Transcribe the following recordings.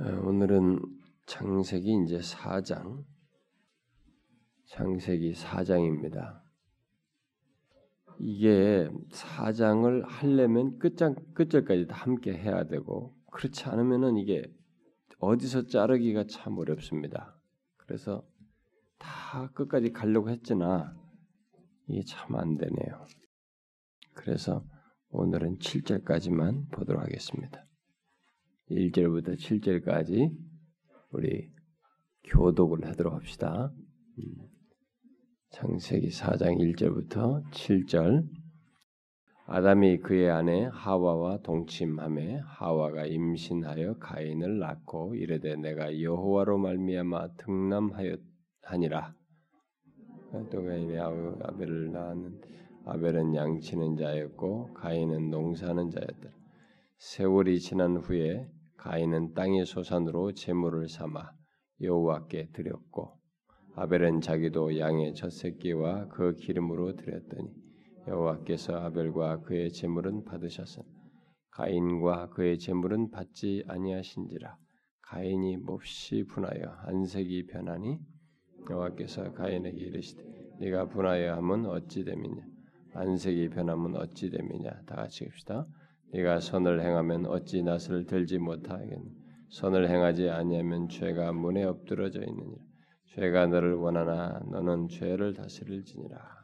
어, 오늘은 창세기 이제 4장, 창세기 4장입니다. 이게 4장을 하려면 끝장, 끝절까지 다 함께 해야 되고, 그렇지 않으면은 이게 어디서 자르기가 참 어렵습니다. 그래서 다 끝까지 가려고 했으나, 이게 참 안 되네요. 그래서 오늘은 7절까지만 보도록 하겠습니다. 1절부터 7절까지 우리 교독을 하도록 합시다. 음. 창세기 4장 1절부터 7절 아담이 그의 아내 하와와 동침함에 하와가 임신하여 가인을 낳고 이르되 내가 여호와로 말미암아 등남하였하니라 또 가인이 아벨을 낳았는 아벨은 양치는 자였고 가인은 농사하는 자였더라 세월이 지난 후에 가인은 땅의 소산으로 제물을 삼아 여호와께 드렸고 아벨은 자기도 양의 첫 새끼와 그 기름으로 드렸더니 여호와께서 아벨과 그의 제물은 받으셨으나 가인과 그의 제물은 받지 아니하신지라 가인이 몹시 분하여 안색이 변하니 여호와께서 가인에게 이르시되 네가 분하여 함은 어찌 됨이냐 안색이 변함은 어찌 됨이냐 다 같이 합시다. 네가 선을 행하면 어찌 낯을 들지 못하겠느냐 선을 행하지 아니하면 죄가 문에 엎드러져 있느니라 죄가 너를 원하나 너는 죄를 다스릴지니라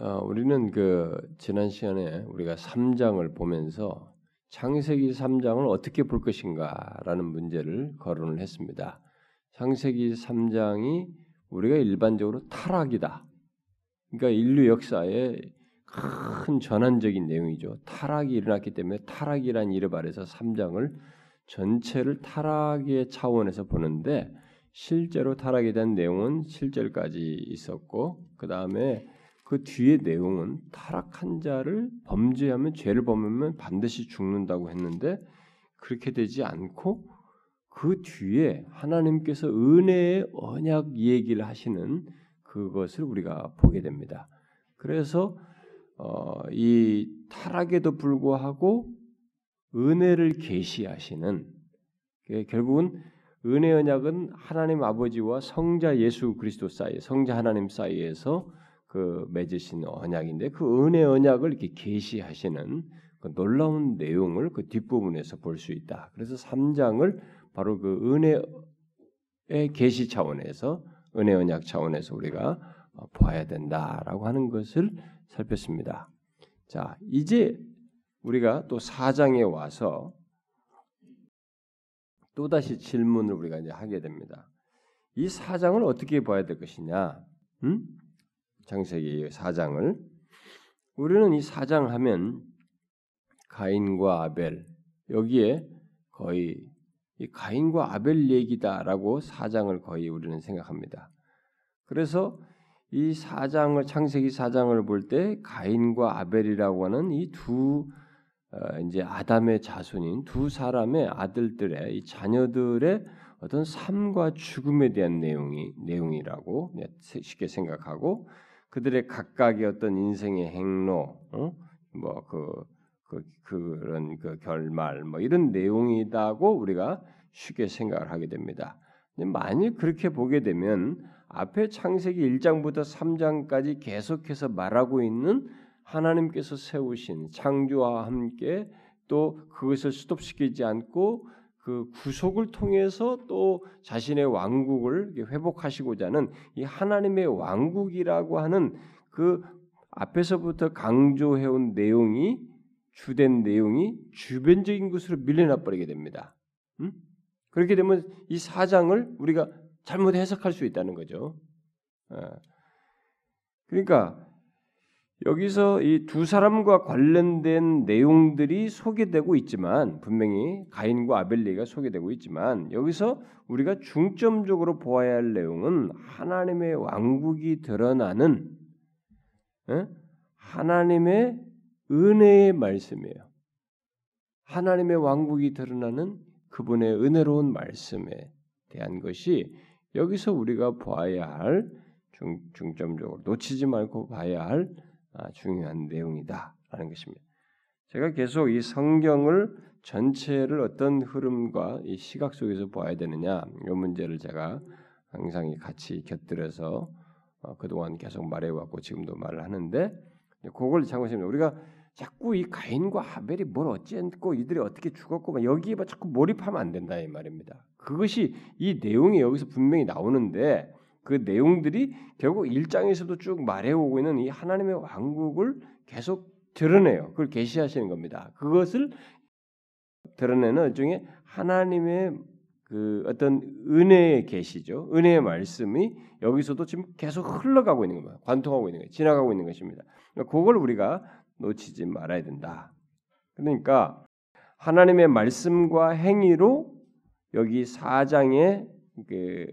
어, 우리는 그 지난 시간에 우리가 3장을 보면서 창세기 3장을 어떻게 볼 것인가라는 문제를 거론을 했습니다. 창세기 3장이 우리가 일반적으로 타락이다. 그러니까 인류 역사에 큰 전환적인 내용이죠. 타락이 일어났기 때문에 타락이란 이름 아래서 3장을 전체를 타락의 차원에서 보는데 실제로 타락에 대한 내용은 7절까지 있었고 그 다음에 그 뒤에 내용은 타락한 자를 범죄하면 죄를 범하면 반드시 죽는다고 했는데 그렇게 되지 않고 그 뒤에 하나님께서 은혜의 언약 얘기를 하시는 그것을 우리가 보게 됩니다. 그래서 어, 이 타락에도 불구하고 은혜를 계시하시는 결국은 은혜 언약은 하나님 아버지와 성자 예수 그리스도 사이, 성자 하나님 사이에서 그 맺으신 언약인데 그 은혜 언약을 이렇게 계시하시는 그 놀라운 내용을 그 뒷부분에서 볼 수 있다. 그래서 3장을 바로 그 은혜의 계시 차원에서 은혜 언약 차원에서 우리가 봐야 된다라고 하는 것을 살폈습니다. 자, 이제 우리가 또 4장에 와서 또다시 질문을 우리가 이제 하게 됩니다. 이 4장을 어떻게 봐야 될 것이냐? 음? 창세기 4장을 우리는 이 4장 하면 가인과 아벨 여기에 거의 이 가인과 아벨 얘기다라고 4장을 거의 우리는 생각합니다. 그래서 이 사장을 창세기 사장을 볼 때 가인과 아벨이라고 하는 이두 어, 이제 아담의 자손인 두 사람의 아들들의 이 자녀들의 어떤 삶과 죽음에 대한 내용이 내용이라고 쉽게 생각하고 그들의 각각의 어떤 인생의 행로, 어? 뭐그 그, 그런 그 결말 뭐 이런 내용이다고 우리가 쉽게 생각을 하게 됩니다. 만일 그렇게 보게 되면 앞에 창세기 1장부터 3장까지 계속해서 말하고 있는 하나님께서 세우신 창조와 함께 또 그것을 스톱시키지 않고 그 구속을 통해서 또 자신의 왕국을 회복하시고자 하는 이 하나님의 왕국이라고 하는 그 앞에서부터 강조해온 내용이 주된 내용이 주변적인 것으로 밀려나 버리게 됩니다. 음? 그렇게 되면 이 사장을 우리가 잘못 해석할 수 있다는 거죠. 예. 그러니까 여기서 이 두 사람과 관련된 내용들이 소개되고 있지만 분명히 가인과 아벨리가 소개되고 있지만 여기서 우리가 중점적으로 보아야 할 내용은 하나님의 왕국이 드러나는 예? 하나님의 은혜의 말씀이에요. 하나님의 왕국이 드러나는 그분의 은혜로운 말씀에 대한 것이 여기서 우리가 봐야 할 중, 중점적으로 놓치지 말고 봐야 할 아, 중요한 내용이다라는 것입니다. 제가 계속 이 성경을 전체를 어떤 흐름과 이 시각 속에서 봐야 되느냐 이 문제를 제가 항상 같이 곁들여서 어, 그동안 계속 말해왔고 지금도 말을 하는데 그걸 참고하시면 우리가 자꾸 이 가인과 하벨이 뭘 어찌했고 이들이 어떻게 죽었고 여기에 자꾸 몰입하면 안 된다 이 말입니다. 그것이 이 내용이 여기서 분명히 나오는데 그 내용들이 결국 일장에서도 쭉 말해오고 있는 이 하나님의 왕국을 계속 드러내요. 그걸 계시하시는 겁니다. 그것을 드러내는 일종의 하나님의 그 어떤 은혜의 계시죠. 은혜의 말씀이 여기서도 지금 계속 흘러가고 있는 겁니다. 관통하고 있는 거예요. 지나가고 있는 것입니다. 그러니까 그걸 우리가 놓치지 말아야 된다. 그러니까 하나님의 말씀과 행위로 여기 4장의 그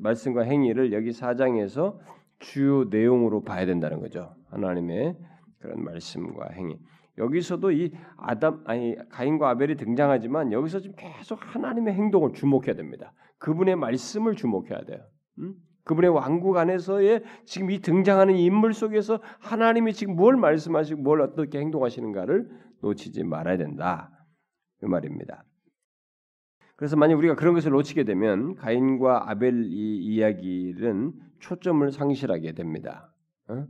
말씀과 행위를 여기 4장에서 주요 내용으로 봐야 된다는 거죠. 하나님의 그런 말씀과 행위. 여기서도 이 아담 아니 가인과 아벨이 등장하지만 여기서 지금 계속 하나님의 행동을 주목해야 됩니다. 그분의 말씀을 주목해야 돼요. 음? 그분의 왕국 안에서의 지금 이 등장하는 인물 속에서 하나님이 지금 뭘 말씀하시고 뭘 어떻게 행동하시는가를 놓치지 말아야 된다. 그 말입니다. 그래서 만약 우리가 그런 것을 놓치게 되면 가인과 아벨 이 이야기는 초점을 상실하게 됩니다. 어?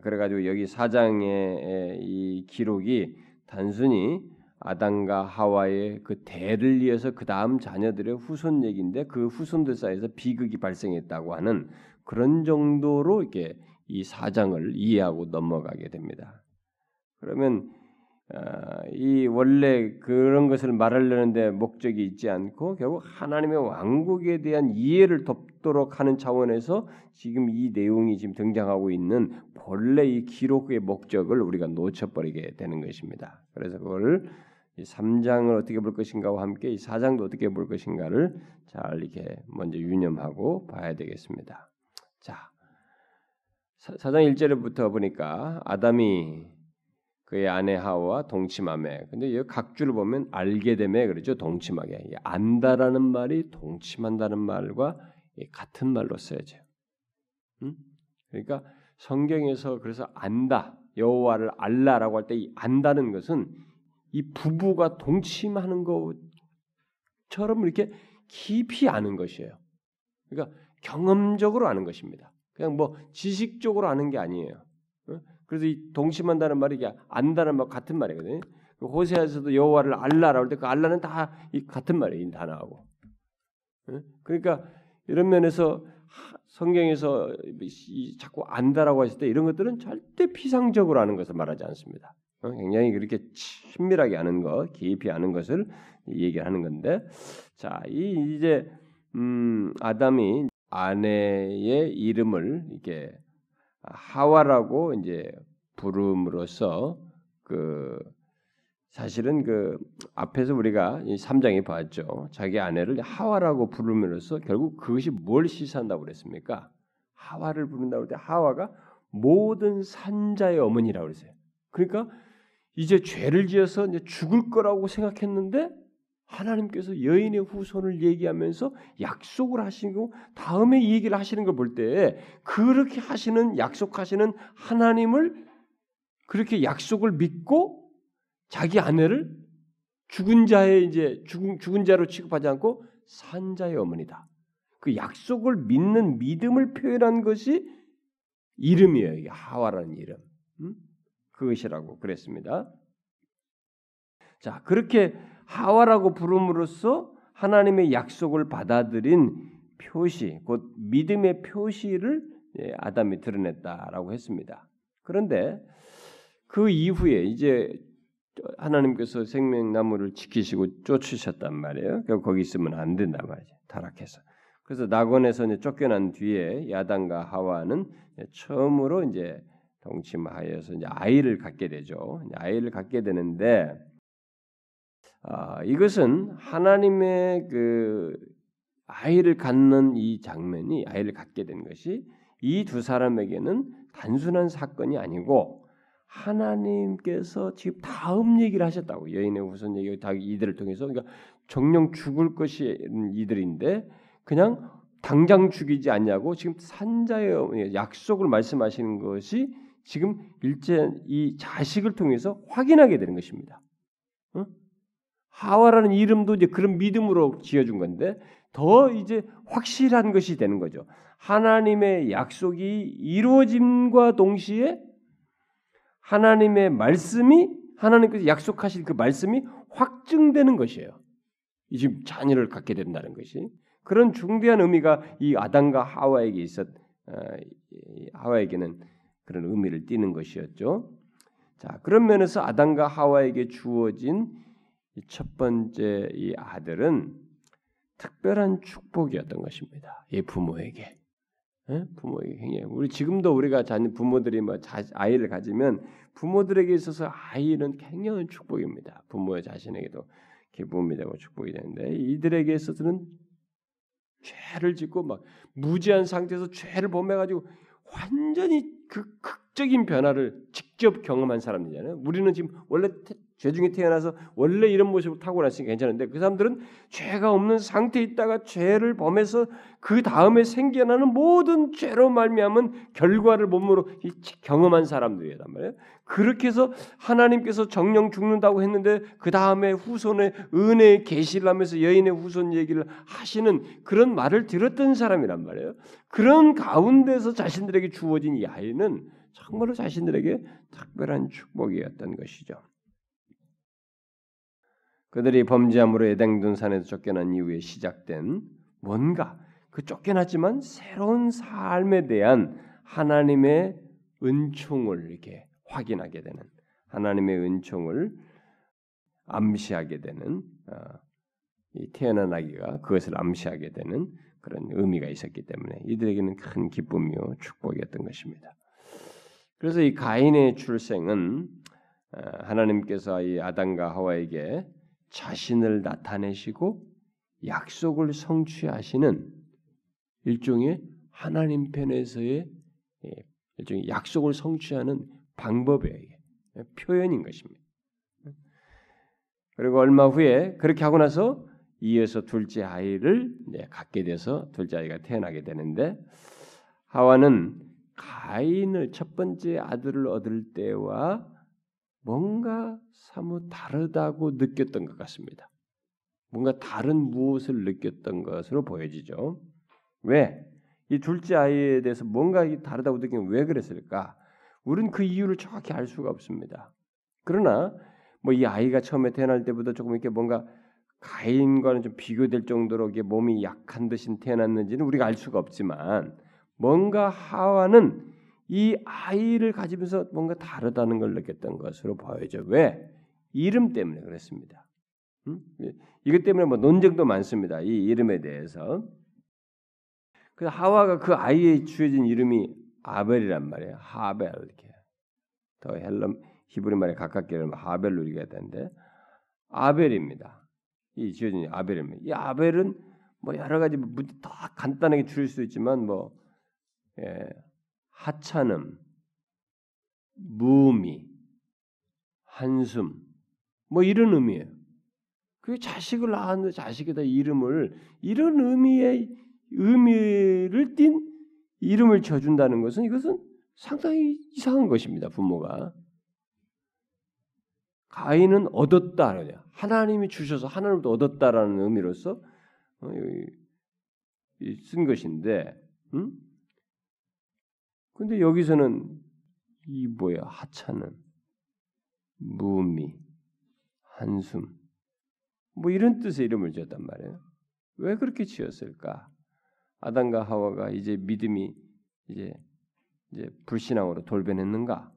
그래가지고 여기 사장의 이 기록이 단순히 아담과 하와의 그 대를 이어서 그 다음 자녀들의 후손 얘기인데 그 후손들 사이에서 비극이 발생했다고 하는 그런 정도로 이렇게 이 사장을 이해하고 넘어가게 됩니다. 그러면 아, 이 원래 그런 것을 말하려는데 목적이 있지 않고 결국 하나님의 왕국에 대한 이해를 돕도록 하는 차원에서 지금 이 내용이 지금 등장하고 있는 본래 이 기록의 목적을 우리가 놓쳐버리게 되는 것입니다. 그래서 그걸 이 3장을 어떻게 볼 것인가와 함께 이 4장도 어떻게 볼 것인가를 잘 이렇게 먼저 유념하고 봐야 되겠습니다. 자, 4장 1절부터 보니까 아담이 그의 아내 하와 동침함에. 근데 이 각주를 보면 알게 됨에 그러죠. 동침하게. 안다라는 말이 동침한다는 말과 같은 말로 써야죠. 음? 그러니까 성경에서 그래서 안다 여호와를 알라라고 할 때 이 안다는 것은 이 부부가 동침하는 것처럼 이렇게 깊이 아는 것이에요. 그러니까 경험적으로 아는 것입니다. 그냥 뭐 지식적으로 아는 게 아니에요. 그래서 이 동심한다는 말이 이게 안다는 말 같은 말이거든요. 그 호세아에서도 여호와를 알라라고 할 때 그 알라는 다 이 같은 말이에요. 이 단어하고. 그러니까 이런 면에서 성경에서 자꾸 안다라고 했을 때 이런 것들은 절대 피상적으로 아는 것을 말하지 않습니다. 어, 굉장히 그렇게 친밀하게 아는 것, 깊이 아는 것을 얘기하는 건데, 자, 이 이제 음, 아담이 아내의 이름을 이렇게 하와라고 이제 부름으로써 그 사실은 그 앞에서 우리가 이 3장에 봤죠. 자기 아내를 하와라고 부름으로써 결국 그것이 뭘 시사한다고 그랬습니까? 하와를 부른다고 할때 하와가 모든 산자의 어머니라고 그랬어요. 그러니까 이제 죄를 지어서 이제 죽을 거라고 생각했는데 하나님께서 여인의 후손을 얘기하면서 약속을 하시고 다음에 이 얘기를 하시는 걸 볼 때 그렇게 하시는 약속하시는 하나님을 그렇게 약속을 믿고 자기 아내를 죽은 자의 이제 죽은, 죽은 자로 취급하지 않고 산 자의 어머니다. 그 약속을 믿는 믿음을 표현한 것이 이름이에요. 하와라는 이름. 음? 그것이라고 그랬습니다. 자, 그렇게 하와라고 부름으로써 하나님의 약속을 받아들인 표시, 곧 믿음의 표시를 예, 아담이 드러냈다라고 했습니다. 그런데 그 이후에 이제 하나님께서 생명나무를 지키시고 쫓으셨단 말이에요. 결국 거기 있으면 안 된단 말이죠. 타락해서. 그래서 낙원에서 이제 쫓겨난 뒤에 야단과 하와는 처음으로 이제 동침하여서 이제 아이를 갖게 되죠. 아이를 갖게 되는데 아, 이것은 하나님의 그 아이를 갖는 이 장면이 아이를 갖게 된 것이 이 두 사람에게는 단순한 사건이 아니고 하나님께서 지금 다음 얘기를 하셨다고 여인의 우선 얘기 다 이들을 통해서 그러니까 정령 죽을 것이 이들인데 그냥 당장 죽이지 않냐고 지금 산자의 약속을 말씀하시는 것이 지금 일제 이 자식을 통해서 확인하게 되는 것입니다. 어? 하와라는 이름도 이제 그런 믿음으로 지어준 건데 더 이제 확실한 것이 되는 거죠. 하나님의 약속이 이루어짐과 동시에 하나님의 말씀이 하나님께서 약속하신 그 말씀이 확증되는 것이에요. 이 지금 자녀를 갖게 된다는 것이 그런 중대한 의미가 이 아담과 하와에게 있었 어, 하와에게는 그런 의미를 띠는 것이었죠. 자 그런 면에서 아담과 하와에게 주어진 첫 번째 이 아들은 특별한 축복이었던 것입니다. 이 부모에게. 예? 부모에게 굉장히 우리 지금도 우리가 자녀 부모들이 뭐 자, 아이를 가지면 부모들에게 있어서 아이는 굉장한 축복입니다. 부모의 자신에게도 기쁨이 되고 축복이 되는데 이들에게 있어서는 죄를 짓고 막 무지한 상태에서 죄를 범해 가지고 완전히 그 극적인 변화를 직접 경험한 사람이잖아요. 우리는 지금 원래 죄 중에 태어나서 원래 이런 모습을 타고났으니까 괜찮은데 그 사람들은 죄가 없는 상태에 있다가 죄를 범해서 그 다음에 생겨나는 모든 죄로 말미암은 결과를 몸으로 경험한 사람들이란 말이에요. 그렇게 해서 하나님께서 정령 죽는다고 했는데 그 다음에 후손의 은혜의 계시를 하면서 여인의 후손 얘기를 하시는 그런 말을 들었던 사람이란 말이에요. 그런 가운데서 자신들에게 주어진 이 아이는 정말로 자신들에게 특별한 축복이었던 것이죠. 그들이 범죄함으로 에덴 산에서 쫓겨난 이후에 시작된 뭔가 그 쫓겨났지만 새로운 삶에 대한 하나님의 은총을 이렇게 확인하게 되는 하나님의 은총을 암시하게 되는 어, 이 태어난 아기가 그것을 암시하게 되는 그런 의미가 있었기 때문에 이들에게는 큰 기쁨이요 축복이었던 것입니다. 그래서 이 가인의 출생은 어, 하나님께서 이 아담과 하와에게 자신을 나타내시고 약속을 성취하시는 일종의 하나님 편에서의 예, 일종의 약속을 성취하는 방법의 표현인 것입니다. 그리고 얼마 후에 그렇게 하고 나서 이어서 둘째 아이를 갖게 돼서 둘째 아이가 태어나게 되는데 하와는 가인을 첫 번째 아들을 얻을 때와 뭔가 사뭇 다르다고 느꼈던 것 같습니다. 뭔가 다른 무엇을 느꼈던 것으로 보여지죠. 왜? 이 둘째 아이에 대해서 뭔가 다르다고 느끼면 왜 그랬을까? 우리는 그 이유를 정확히 알 수가 없습니다. 그러나 뭐 이 아이가 처음에 태어날 때보다 조금 이렇게 뭔가 가인과는 좀 비교될 정도로 몸이 약한 듯이 태어났는지는 우리가 알 수가 없지만 뭔가 하와는 이 아이를 가지면서 뭔가 다르다는 걸 느꼈던 것으로 보여져. 왜? 이름 때문에 그렇습니다. 음? 이것 때문에 뭐 논쟁도 많습니다. 이 이름에 대해서. 그 하와가 그 아이에 주어진 이름이 아벨이란 말이에요. 하벨 이렇게. 더 헬럼 히브리 말에 가깝게 하면 하벨로 되는데 아벨입니다. 이 지어진 아벨입니다. 이 아벨은 뭐 여러 가지 다 간단하게 줄일 수 있지만 뭐 예, 하찮음, 무미, 한숨, 뭐 이런 의미예요. 그 자식을 낳았는데 자식에다 이름을 이런 의미의 의미를 띤 이름을 줘준다는 것은 이것은 상당히 이상한 것입니다. 부모가 가인은 얻었다 하나님이 주셔서 하나님도 얻었다라는 의미로서 어, 쓴 것인데, 음? 근데 여기서는 이 뭐야 하찮은 무미 한숨 뭐 이런 뜻의 이름을 지었단 말이에요. 왜 그렇게 지었을까? 아담과 하와가 이제 믿음이 이제 이제 불신앙으로 돌변했는가?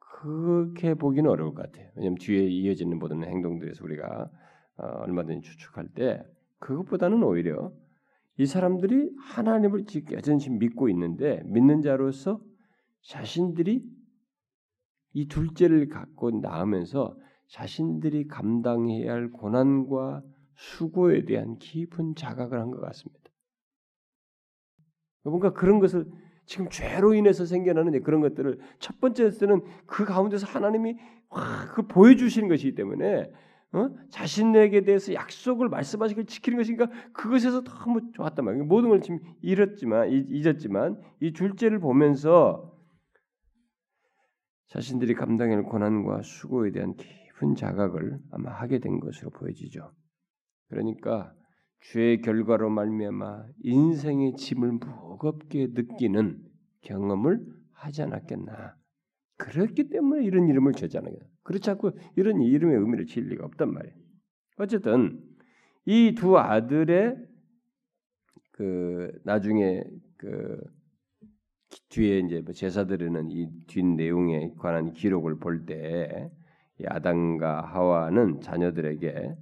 그렇게 보기는 어려울 것 같아요. 왜냐하면 뒤에 이어지는 모든 행동들에서 우리가 어, 얼마든지 추측할 때 그것보다는 오히려 이 사람들이 하나님을 여전히 믿고 있는데 믿는 자로서 자신들이 이 둘째를 갖고 나오면서 자신들이 감당해야 할 고난과 수고에 대한 깊은 자각을 한 것 같습니다. 뭔가 그런 것을 지금 죄로 인해서 생겨나는 그런 것들을 첫 번째는 그 가운데서 하나님이 그 보여주시는 것이기 때문에 어? 자신에게 대해서 약속을 말씀하시고 지키는 것인가 그것에서 너무 좋았단 말이에요. 모든 걸 지금 잃었지만 잊었지만 이 둘째를 보면서 자신들이 감당할 고난과 수고에 대한 깊은 자각을 아마 하게 된 것으로 보여지죠. 그러니까 죄의 결과로 말미암아 인생의 짐을 무겁게 느끼는 경험을 하지 않았겠나. 그렇기 때문에 이런 이름을 지었잖아요. 그렇지 않고 이런 이름의 의미를 지을 리가 없단 말이에요. 어쨌든 이 두 아들의 그 나중에 그 뒤에 이제 뭐 제사 드리는 이 뒷 내용에 관한 기록을 볼때 아담과 하와는 자녀들에게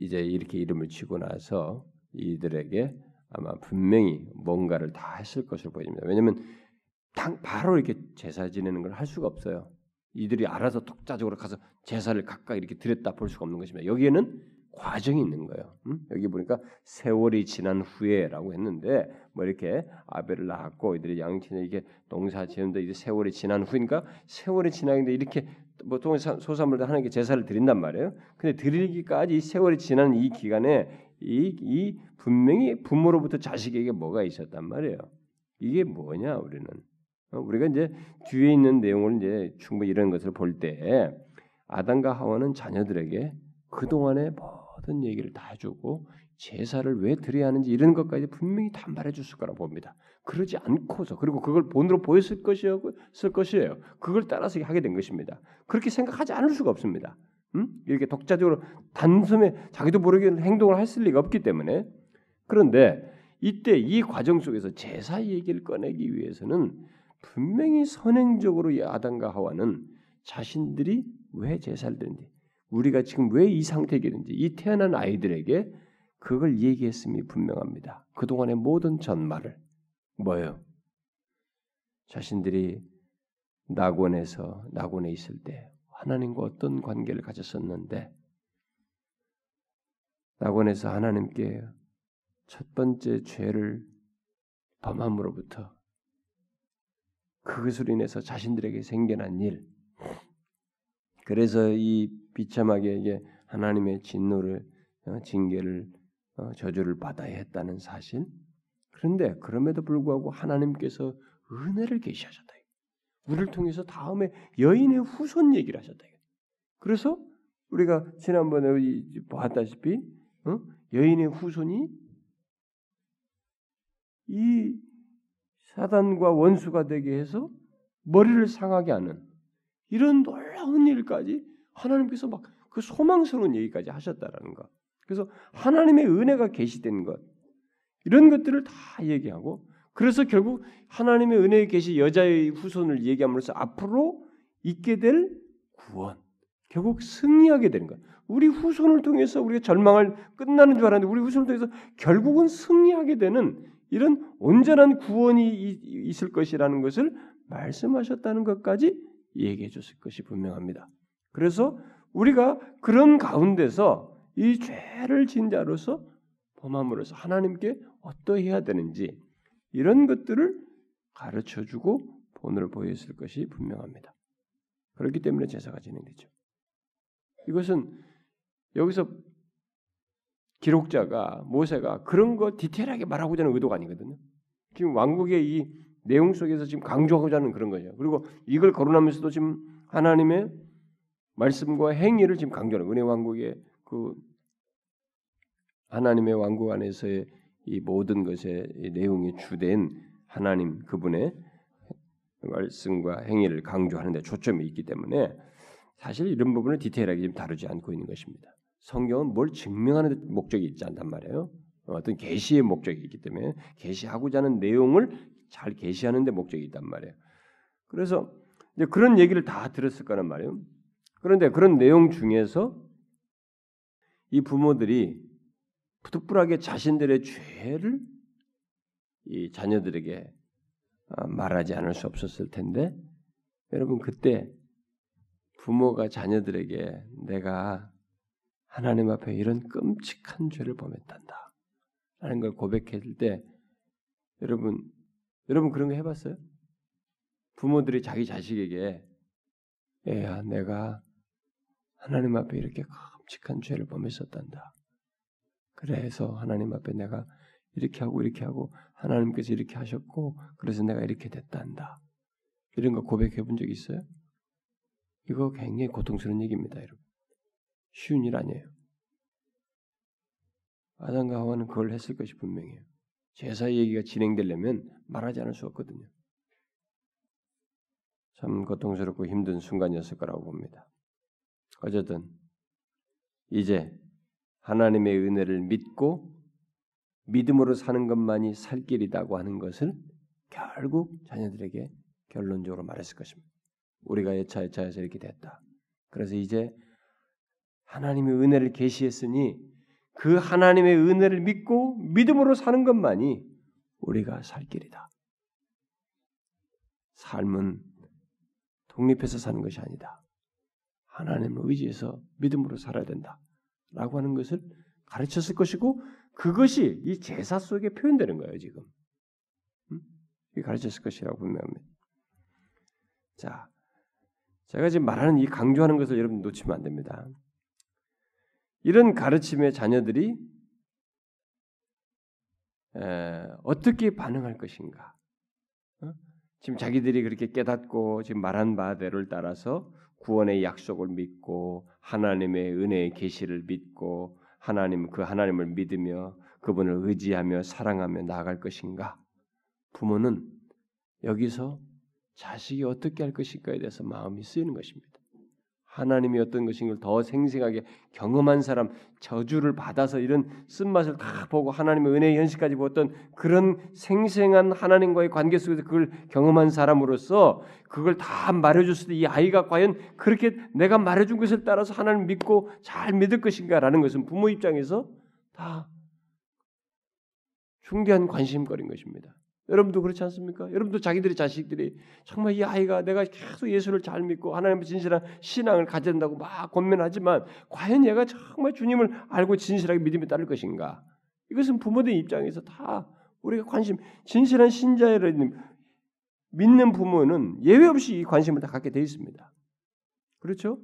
이제 이렇게 이름을 치고 나서 이들에게 아마 분명히 뭔가를 다 했을 것으로 보입니다. 왜냐하면 당 바로 이렇게 제사 지내는 걸 할 수가 없어요. 이들이 알아서 독자적으로 가서 제사를 각각 이렇게 드렸다 볼 수가 없는 것입니다. 여기에는 과정이 있는 거예요. 음? 여기 보니까 세월이 지난 후에라고 했는데 뭐 이렇게 아벨을 낳았고 이들이 양친에 이게 농사 지는데 이제 세월이 지난 후니까 세월이 지나는데 이렇게 보통 소사물들 하나님께 제사를 드린단 말이에요. 근데 드리기까지 세월이 지난 이 기간에 이, 이 분명히 부모로부터 자식에게 뭐가 있었단 말이에요. 이게 뭐냐 우리는 어, 우리가 이제 뒤에 있는 내용을 이제 충분히 이런 것을 볼 때 아담과 하와는 자녀들에게 그 동안의 모든 얘기를 다 해주고 제사를 왜 드려야 하는지 이런 것까지 분명히 다 말해 줬을 거라고 봅니다. 그러지 않고서 그리고 그걸 본으로 보였을 것이었을 것이에요. 그걸 따라서 하게 된 것입니다. 그렇게 생각하지 않을 수가 없습니다. 음? 이렇게 독자적으로 단숨에 자기도 모르게 행동을 했을 리가 없기 때문에 그런데 이때 이 과정 속에서 제사 얘기를 꺼내기 위해서는 분명히 선행적으로 이 아담과 하와는 자신들이 왜 제사를 드는지 우리가 지금 왜 이 상태에 있는지 이 태어난 아이들에게 그걸 얘기했음이 분명합니다. 그동안의 모든 전말을 뭐예요? 자신들이 낙원에서 낙원에 있을 때 하나님과 어떤 관계를 가졌었는데 낙원에서 하나님께 첫 번째 죄를 범함으로부터 그것으로 인해서 자신들에게 생겨난 일. 그래서 이 비참하게 하나님의 진노를 어, 징계를 어, 저주를 받아야 했다는 사실. 그런데 그럼에도 불구하고 하나님께서 은혜를 계시하셨다. 우리를 통해서 다음에 여인의 후손 얘기를 하셨다. 그래서 우리가 지난번에 봤다시피 어? 여인의 후손이 이 사단과 원수가 되게 해서 머리를 상하게 하는 이런 놀라운 일까지 하나님께서 막 그 소망스러운 얘기까지 하셨다라는 것. 그래서 하나님의 은혜가 계시된 것 이런 것들을 다 얘기하고 그래서 결국 하나님의 은혜에 계시 여자의 후손을 얘기함으로써 앞으로 있게 될 구원 결국 승리하게 되는 것. 우리 후손을 통해서 우리가 절망을 끝나는 줄 알았는데 우리 후손을 통해서 결국은 승리하게 되는 이런 온전한 구원이 있을 것이라는 것을 말씀하셨다는 것까지 얘기해 줬을 것이 분명합니다. 그래서 우리가 그런 가운데서 이 죄를 진 자로서 범함으로써 하나님께 어떠해야 되는지 이런 것들을 가르쳐 주고 본을 보였을 것이 분명합니다. 그렇기 때문에 제사가 진행되죠. 이것은 여기서 기록자가 모세가 그런 거 디테일하게 말하고자 하는 의도가 아니거든요. 지금 왕국의 이 내용 속에서 지금 강조하고자 하는 그런 거죠. 그리고 이걸 거론하면서도 지금 하나님의 말씀과 행위를 지금 강조하는 은혜 왕국의 그 하나님의 왕국 안에서의 이 모든 것의 내용이 주된 하나님 그분의 말씀과 행위를 강조하는데 초점이 있기 때문에 사실 이런 부분을 디테일하게 지금 다루지 않고 있는 것입니다. 성경은 뭘 증명하는 목적이 있지 않단 말이에요. 어떤 계시의 목적이 있기 때문에 계시하고자 하는 내용을 잘 계시하는 데 목적이 있단 말이에요. 그래서 이제 그런 얘기를 다 들었을 거란 말이에요. 그런데 그런 내용 중에서 이 부모들이 푸득불하게 자신들의 죄를 이 자녀들에게 어, 말하지 않을 수 없었을 텐데 여러분 그때 부모가 자녀들에게 내가 하나님 앞에 이런 끔찍한 죄를 범했단다. 라는 걸 고백했을 때 여러분 여러분 그런 거 해봤어요? 부모들이 자기 자식에게 애야 내가 하나님 앞에 이렇게 끔찍한 죄를 범했었단다. 그래서 하나님 앞에 내가 이렇게 하고 이렇게 하고 하나님께서 이렇게 하셨고 그래서 내가 이렇게 됐단다. 이런 거 고백해 본 적 있어요? 이거 굉장히 고통스러운 얘기입니다, 여러분. 쉬운 일 아니에요. 아담과 하와는 그걸 했을 것이 분명해요. 제사 얘기가 진행되려면 말하지 않을 수 없거든요. 참 고통스럽고 힘든 순간이었을 거라고 봅니다. 어쨌든 이제 하나님의 은혜를 믿고 믿음으로 사는 것만이 살 길이다고 하는 것을 결국 자녀들에게 결론적으로 말했을 것입니다. 우리가 예차예차해서 이렇게 됐다. 그래서 이제 하나님의 은혜를 계시했으니 그 하나님의 은혜를 믿고 믿음으로 사는 것만이 우리가 살 길이다. 삶은 독립해서 사는 것이 아니다. 하나님을 의지해서 믿음으로 살아야 된다. 라고 하는 것을 가르쳤을 것이고 그것이 이 제사 속에 표현되는 거예요, 지금. 음? 가르쳤을 것이라고 분명합니다. 자, 제가 지금 말하는 이 강조하는 것을 여러분 놓치면 안 됩니다. 이런 가르침의 자녀들이 에, 어떻게 반응할 것인가? 어? 지금 자기들이 그렇게 깨닫고 지금 말한 바대로를 따라서 구원의 약속을 믿고 하나님의 은혜의 계시를 믿고 하나님 그 하나님을 믿으며 그분을 의지하며 사랑하며 나아갈 것인가? 부모는 여기서 자식이 어떻게 할 것인가에 대해서 마음이 쓰이는 것입니다. 하나님이 어떤 것인 걸 더 생생하게 경험한 사람, 저주를 받아서 이런 쓴맛을 다 보고 하나님의 은혜의 현실까지 보았던 그런 생생한 하나님과의 관계 속에서 그걸 경험한 사람으로서 그걸 다 말해줬을 때 이 아이가 과연 그렇게 내가 말해준 것을 따라서 하나님 믿고 잘 믿을 것인가라는 것은 부모 입장에서 다 중대한 관심거리인 것입니다. 여러분도 그렇지 않습니까? 여러분도 자기들의 자식들이 정말 이 아이가 내가 계속 예수를 잘 믿고 하나님의 진실한 신앙을 가져야 된다고 막 권면하지만 과연 얘가 정말 주님을 알고 진실하게 믿음에 따를 것인가? 이것은 부모들 입장에서 다 우리가 관심 진실한 신자를 믿는 부모는 예외 없이 이 관심을 다 갖게 돼 있습니다. 그렇죠?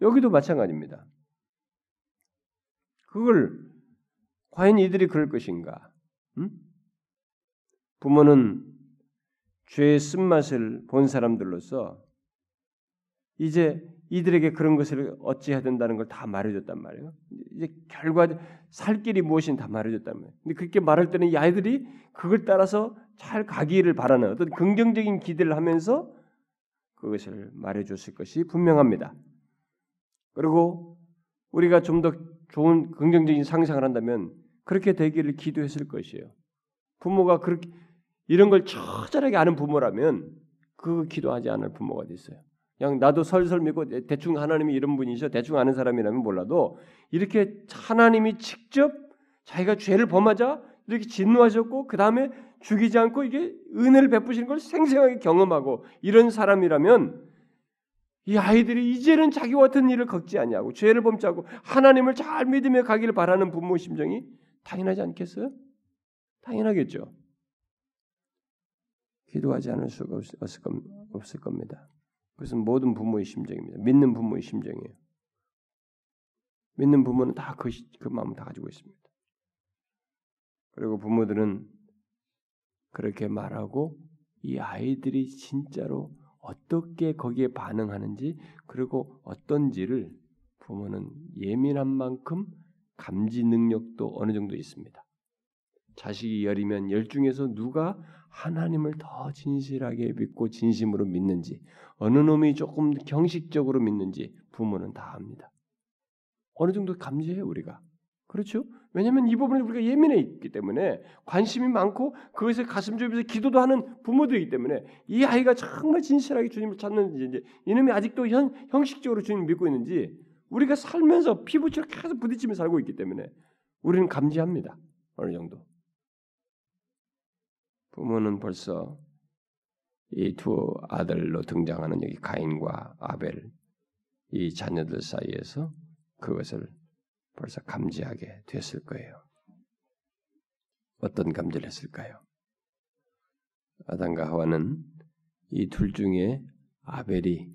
여기도 마찬가지입니다. 그걸 과연 이들이 그럴 것인가? 음? 부모는 죄의 쓴맛을 본 사람들로서 이제 이들에게 그런 것을 어찌해야 된다는 걸 다 말해줬단 말이에요. 이제 결과 살 길이 무엇인 다 말해줬단 말이에요. 근데 그렇게 말할 때는 이 아이들이 그걸 따라서 잘 가기를 바라는 어떤 긍정적인 기대를 하면서 그것을 말해줬을 것이 분명합니다. 그리고 우리가 좀 더 좋은 긍정적인 상상을 한다면 그렇게 되기를 기도했을 것이에요. 부모가 그렇게 이런 걸 처절하게 아는 부모라면 그 기도하지 않을 부모가 됐어요. 그냥 나도 설설 믿고 대충 하나님이 이런 분이셔 대충 아는 사람이라면 몰라도 이렇게 하나님이 직접 자기가 죄를 범하자 이렇게 진노하셨고 그 다음에 죽이지 않고 이게 은혜를 베푸시는 걸 생생하게 경험하고 이런 사람이라면 이 아이들이 이제는 자기와 같은 일을 겪지 않냐고 죄를 범지 않고 하나님을 잘 믿으며 가기를 바라는 부모 심정이 당연하지 않겠어요? 당연하겠죠. 기도하지 않을 수가 없을 겁니다. 그것은 모든 부모의 심정입니다. 믿는 부모의 심정이에요. 믿는 부모는 다 그 그 마음을 다 가지고 있습니다. 그리고 부모들은 그렇게 말하고 이 아이들이 진짜로 어떻게 거기에 반응하는지 그리고 어떤지를 부모는 예민한 만큼 감지 능력도 어느 정도 있습니다. 자식이 열이면 열 중에서 누가 하나님을 더 진실하게 믿고 진심으로 믿는지 어느 놈이 조금 경식적으로 믿는지 부모는 다 압니다. 어느 정도 감지해요 우리가. 그렇죠? 왜냐하면 이 부분에 우리가 예민해 있기 때문에 관심이 많고 그것에 가슴 좁에서 기도도 하는 부모들이기 때문에 이 아이가 정말 진실하게 주님을 찾는지 이제 이놈이 아직도 현, 형식적으로 주님을 믿고 있는지 우리가 살면서 피부처럼 계속 부딪히며 살고 있기 때문에 우리는 감지합니다. 어느 정도. 부모는 벌써 이 두 아들로 등장하는 여기 가인과 아벨 이 자녀들 사이에서 그것을 벌써 감지하게 됐을 거예요. 어떤 감지를 했을까요? 아담과 하와는 이 둘 중에 아벨이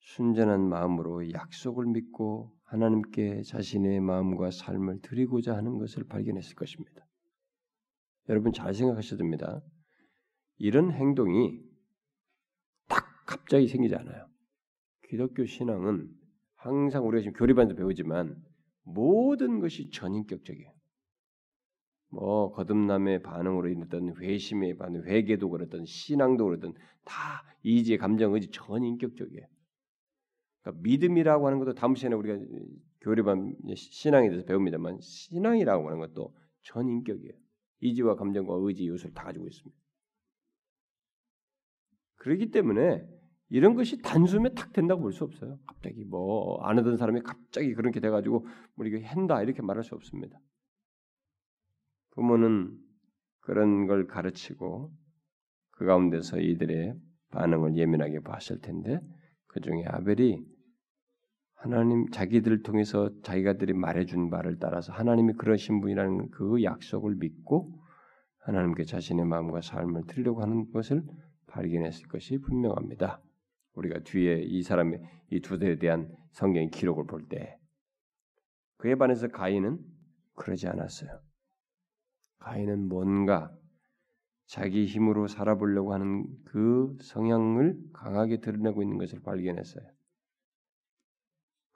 순전한 마음으로 약속을 믿고 하나님께 자신의 마음과 삶을 드리고자 하는 것을 발견했을 것입니다. 여러분 잘 생각하셔야 됩니다. 이런 행동이 딱 갑자기 생기지 않아요. 기독교 신앙은 항상 우리가 지금 교리반에서 배우지만 모든 것이 전인격적이에요. 뭐 거듭남의 반응으로 인했던 회심의 반응, 회개도 그랬던 신앙도 그랬던 다 이지의 감정, 의지 전인격적이에요. 그러니까 믿음이라고 하는 것도 다음 시간에 우리가 교리반 신앙에 대해서 배웁니다만 신앙이라고 하는 것도 전인격이에요. 이지와 감정과 의지 요소를 다 가지고 있습니다. 그렇기 때문에 이런 것이 단숨에 탁 된다고 볼 수 없어요. 갑자기 뭐 안 하던 사람이 갑자기 그렇게 돼가지고 뭐 이게 한다 이렇게 말할 수 없습니다. 부모는 그런 걸 가르치고 그 가운데서 이들의 반응을 예민하게 봤을 텐데 그 중에 아벨이 하나님 자기들을 통해서 자기가들이 말해준 말을 따라서 하나님이 그러신 분이라는 그 약속을 믿고 하나님께 자신의 마음과 삶을 드리려고 하는 것을 발견했을 것이 분명합니다. 우리가 뒤에 이 사람의 이 두 대에 대한 성경의 기록을 볼 때 그에 반해서 가인은 그러지 않았어요. 가인은 뭔가 자기 힘으로 살아보려고 하는 그 성향을 강하게 드러내고 있는 것을 발견했어요.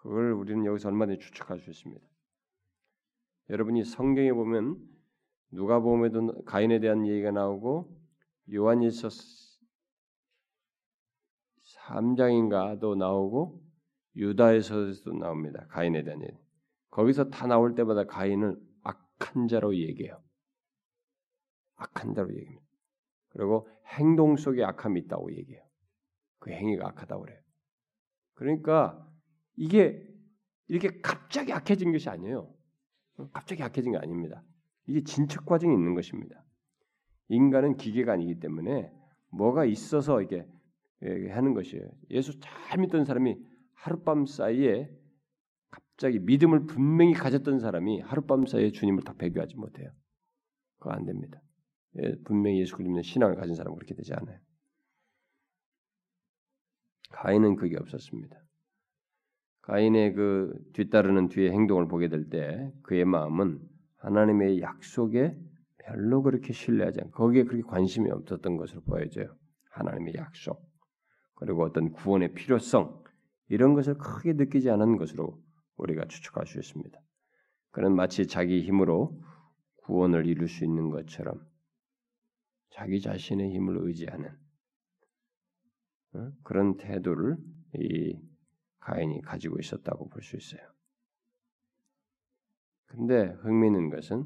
그걸 우리는 여기서 얼마든지 추측할 수 있습니다. 여러분이 성경에 보면 누가복음에도 가인에 대한 얘기가 나오고 요한일서 3장인가도 나오고 유다에서도 나옵니다. 가인에 대한 얘기. 거기서 다 나올 때마다 가인을 악한 자로 얘기해요. 악한 자로 얘기합니다. 그리고 행동 속에 악함이 있다고 얘기해요. 그 행위가 악하다고 그래요. 그러니까 이게 이렇게 갑자기 악해진 것이 아니에요. 갑자기 악해진 게 아닙니다. 이게 진척 과정이 있는 것입니다. 인간은 기계가 아니기 때문에 뭐가 있어서 이게 하는 것이에요. 예수 잘 믿던 사람이 하룻밤 사이에 갑자기 믿음을 분명히 가졌던 사람이 하룻밤 사이에 주님을 다 배교하지 못해요. 그거 안 됩니다. 예, 분명히 예수 그리스도의 신앙을 가진 사람은 그렇게 되지 않아요. 가인은 그게 없었습니다. 가인의 그 뒤따르는 뒤의 행동을 보게 될 때 그의 마음은 하나님의 약속에 별로 그렇게 신뢰하지 않고 거기에 그렇게 관심이 없었던 것으로 보여져요. 하나님의 약속 그리고 어떤 구원의 필요성 이런 것을 크게 느끼지 않은 것으로 우리가 추측할 수 있습니다. 그는 마치 자기 힘으로 구원을 이룰 수 있는 것처럼 자기 자신의 힘을 의지하는 어? 그런 태도를 이 가인이 가지고 있었다고 볼 수 있어요. 근데 흥미있는 것은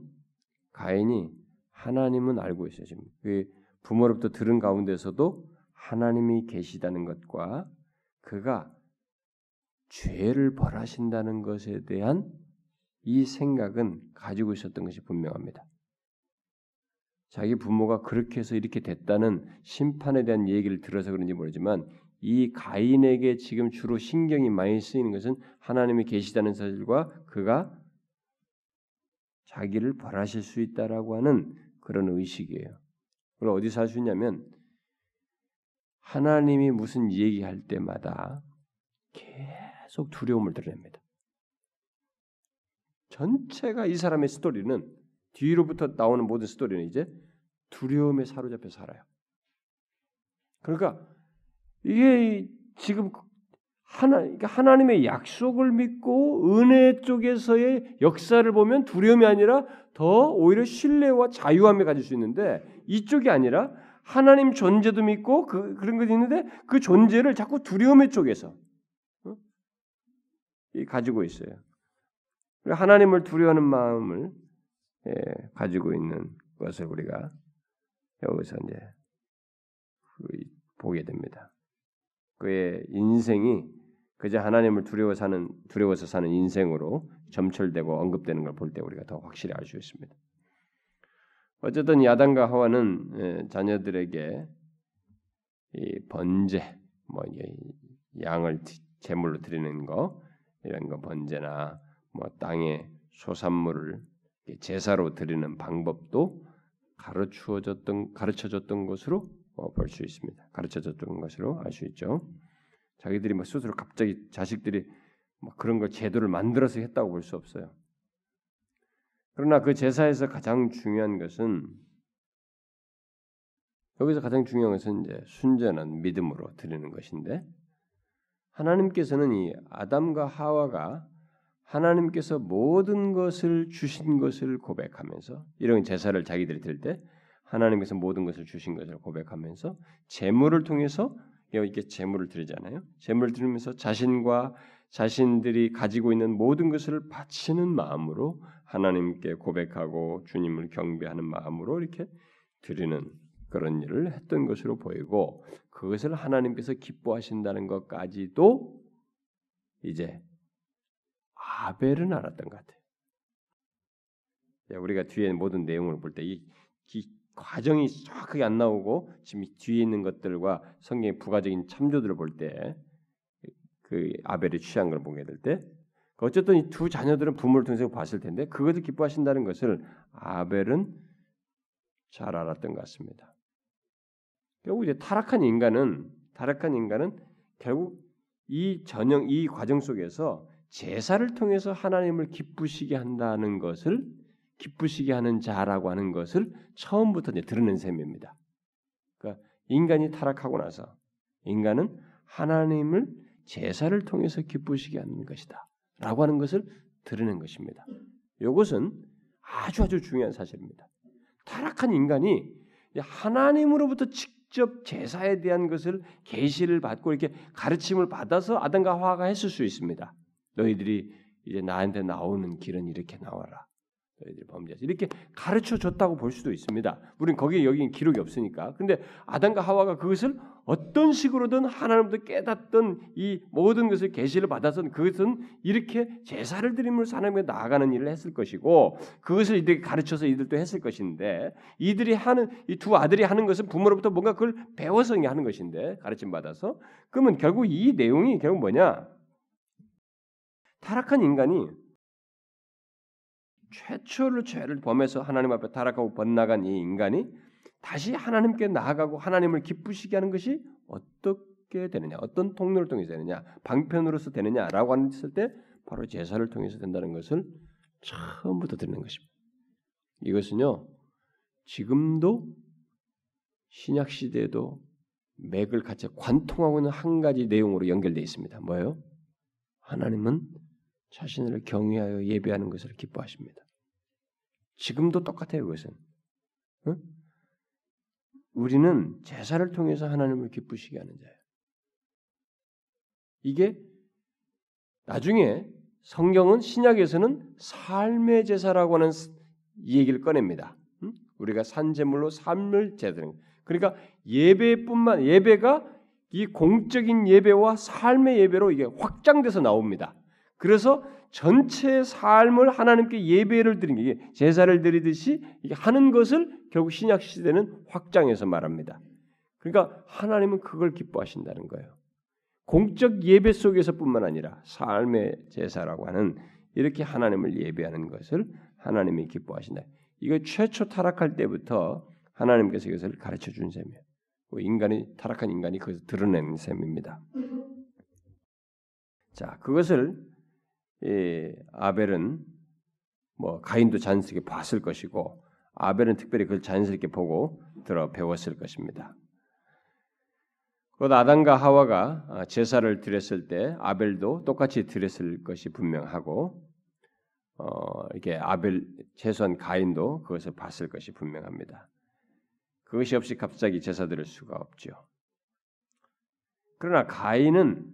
가인이 하나님은 알고 있어요. 지금 그 부모로부터 들은 가운데서도 하나님이 계시다는 것과 그가 죄를 벌하신다는 것에 대한 이 생각은 가지고 있었던 것이 분명합니다. 자기 부모가 그렇게 해서 이렇게 됐다는 심판에 대한 얘기를 들어서 그런지 모르지만 이 가인에게 지금 주로 신경이 많이 쓰이는 것은 하나님이 계시다는 사실과 그가 자기를 벌하실 수 있다라고 하는 그런 의식이에요. 그걸 어디서 할 수 있냐면 하나님이 무슨 얘기할 때마다 계속 두려움을 드러냅니다. 전체가 이 사람의 스토리는 뒤로부터 나오는 모든 스토리는 이제 두려움에 사로잡혀 살아요. 그러니까 이게 지금 하나, 그러니까 하나님의 약속을 믿고 은혜 쪽에서의 역사를 보면 두려움이 아니라 더 오히려 신뢰와 자유함을 가질 수 있는데 이쪽이 아니라 하나님 존재도 믿고 그, 그런 것이 있는데 그 존재를 자꾸 두려움의 쪽에서 어? 가지고 있어요. 하나님을 두려워하는 마음을 예, 가지고 있는 것을 우리가 여기서 이제 보게 됩니다. 그의 인생이 그저 하나님을 두려워 사는 두려워서 사는 인생으로 점철되고 언급되는 걸 볼 때 우리가 더 확실히 알 수 있습니다. 어쨌든 야단과 하와는 예, 자녀들에게 이 번제, 뭐 양을 제물로 드리는 거 이런 거 번제나 뭐 땅에 소산물을 제사로 드리는 방법도 가르쳐줬던 가르쳐줬던 것으로 어, 볼 수 있습니다. 가르쳐줬던 것으로 알 수 있죠. 자기들이 뭐 스스로 갑자기 자식들이 뭐 그런 걸 제도를 만들어서 했다고 볼 수 없어요. 그러나 그 제사에서 가장 중요한 것은 여기서 가장 중요한 것은 이제 순전한 믿음으로 드리는 것인데 하나님께서는 이 아담과 하와가 하나님께서 모든 것을 주신 것을 고백하면서 이런 제사를 자기들이 드릴 때 하나님께서 모든 것을 주신 것을 고백하면서 제물을 통해서 이렇게 제물을 드리잖아요. 제물을 드리면서 자신과 자신들이 가지고 있는 모든 것을 바치는 마음으로 하나님께 고백하고 주님을 경배하는 마음으로 이렇게 드리는 그런 일을 했던 것으로 보이고 그것을 하나님께서 기뻐하신다는 것까지도 이제 아벨은 알았던 것 같아요. 우리가 뒤에 모든 내용을 볼 때 이 과정이 정확하게 안 나오고 지금 뒤에 있는 것들과 성경의 부가적인 참조들을 볼 때 그 아벨이 취한 걸 보게 될 때 어쨌든 이 두 자녀들은 부모를 통해서 봤을 텐데 그것을 기뻐하신다는 것을 아벨은 잘 알았던 것 같습니다. 결국 이제 타락한 인간은 타락한 인간은 결국 이 전형 이 과정 속에서 제사를 통해서 하나님을 기쁘시게 한다는 것을 기쁘시게 하는 자라고 하는 것을 처음부터 이제 드러낸 셈입니다. 그러니까 인간이 타락하고 나서 인간은 하나님을 제사를 통해서 기쁘시게 하는 것이다라고 하는 것을 드러낸 것입니다. 이것은 아주 아주 중요한 사실입니다. 타락한 인간이 하나님으로부터 직접 제사에 대한 것을 계시를 받고 이렇게 가르침을 받아서 아담과 하와가 했을 수 있습니다. 너희들이 이제 나한테 나오는 길은 이렇게 나와라. 너희들이 범죄하지 이렇게 가르쳐 줬다고 볼 수도 있습니다. 우리는 거기에 여기 기록이 없으니까. 근데 아담과 하와가 그것을 어떤 식으로든 하나님부터 깨닫던 이 모든 것을 계시를 받아서 그것은 이렇게 제사를 드림으로서 하나님께 나아가는 일을 했을 것이고 그것을 이들에게 가르쳐서 이들도 했을 것인데 이들이 하는 이 두 아들이 하는 것은 부모로부터 뭔가 그걸 배워서 하는 것인데 가르침 받아서 그러면 결국 이 내용이 결국 뭐냐? 타락한 인간이 최초로 죄를 범해서 하나님 앞에 타락하고 번나간 이 인간이 다시 하나님께 나아가고 하나님을 기쁘시게 하는 것이 어떻게 되느냐, 어떤 통로를 통해서 되느냐, 방편으로서 되느냐라고 했을 때 바로 제사를 통해서 된다는 것을 처음부터 듣는 것입니다. 이것은요, 지금도 신약 시대에도 맥을 같이 관통하고 있는 한 가지 내용으로 연결되어 있습니다. 뭐예요? 하나님은 자신을 경외하여 예배하는 것을 기뻐하십니다. 지금도 똑같아요, 그것은. 응? 우리는 제사를 통해서 하나님을 기쁘시게 하는 자예요. 이게 나중에 성경은 신약에서는 삶의 제사라고 하는 이 얘기를 꺼냅니다. 응? 우리가 산 제물로 삶을 제드는 그러니까 예배뿐만 예배가 이 공적인 예배와 삶의 예배로 이게 확장돼서 나옵니다. 그래서 전체 삶을 하나님께 예배를 드리는 게 제사를 드리듯이 하는 것을 결국 신약 시대는 확장해서 말합니다. 그러니까 하나님은 그걸 기뻐하신다는 거예요. 공적 예배 속에서뿐만 아니라 삶의 제사라고 하는 이렇게 하나님을 예배하는 것을 하나님이 기뻐하신다. 이거 최초 타락할 때부터 하나님께서 이것을 가르쳐 준 셈이에요. 인간이 타락한 인간이 그것을 드러낸 셈입니다. 자, 그것을 이 아벨은 뭐 가인도 자연스럽게 봤을 것이고 아벨은 특별히 그걸 자연스럽게 보고 들어 배웠을 것입니다. 곧 아담과 하와가 제사를 드렸을 때 아벨도 똑같이 드렸을 것이 분명하고 어, 이게 아벨 최소한 가인도 그것을 봤을 것이 분명합니다. 그것이 없이 갑자기 제사 드릴 수가 없죠. 그러나 가인은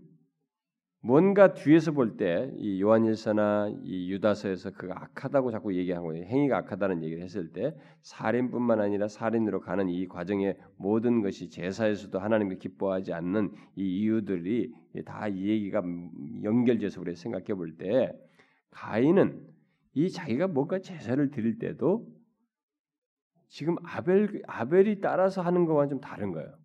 뭔가 뒤에서 볼 때 이 요한일서나 이 유다서에서 그가 악하다고 자꾸 얘기하고 행위가 악하다는 얘기를 했을 때 살인뿐만 아니라 살인으로 가는 이 과정의 모든 것이 제사에서도 하나님을 기뻐하지 않는 이 이유들이 다 이 얘기가 연결돼서 우리 생각해 볼 때 가인은 이 자기가 뭔가 제사를 드릴 때도 지금 아벨 아벨이 따라서 하는 것과 좀 다른 거예요.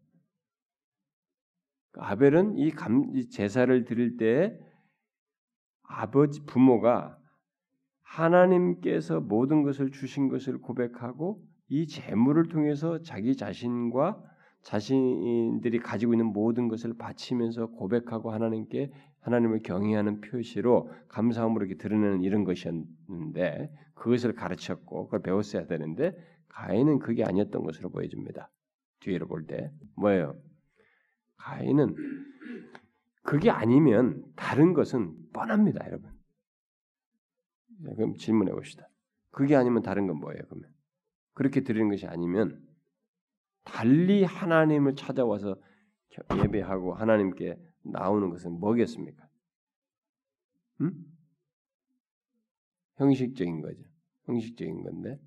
아벨은 이, 감, 이 제사를 드릴 때 아버지 부모가 하나님께서 모든 것을 주신 것을 고백하고 이 재물을 통해서 자기 자신과 자신들이 가지고 있는 모든 것을 바치면서 고백하고 하나님께 하나님을 경외하는 표시로 감사함으로 이렇게 드러내는 이런 것이었는데 그것을 가르쳤고 그걸 배웠어야 되는데 가인은 그게 아니었던 것으로 보여집니다. 뒤로 볼 때 뭐예요? 가인은 그게 아니면 다른 것은 뻔합니다, 여러분. 네, 그럼 질문해 봅시다. 그게 아니면 다른 건 뭐예요, 그러면? 그렇게 드리는 것이 아니면 달리 하나님을 찾아와서 예배하고 하나님께 나오는 것은 뭐겠습니까? 음? 형식적인 거죠. 형식적인 건데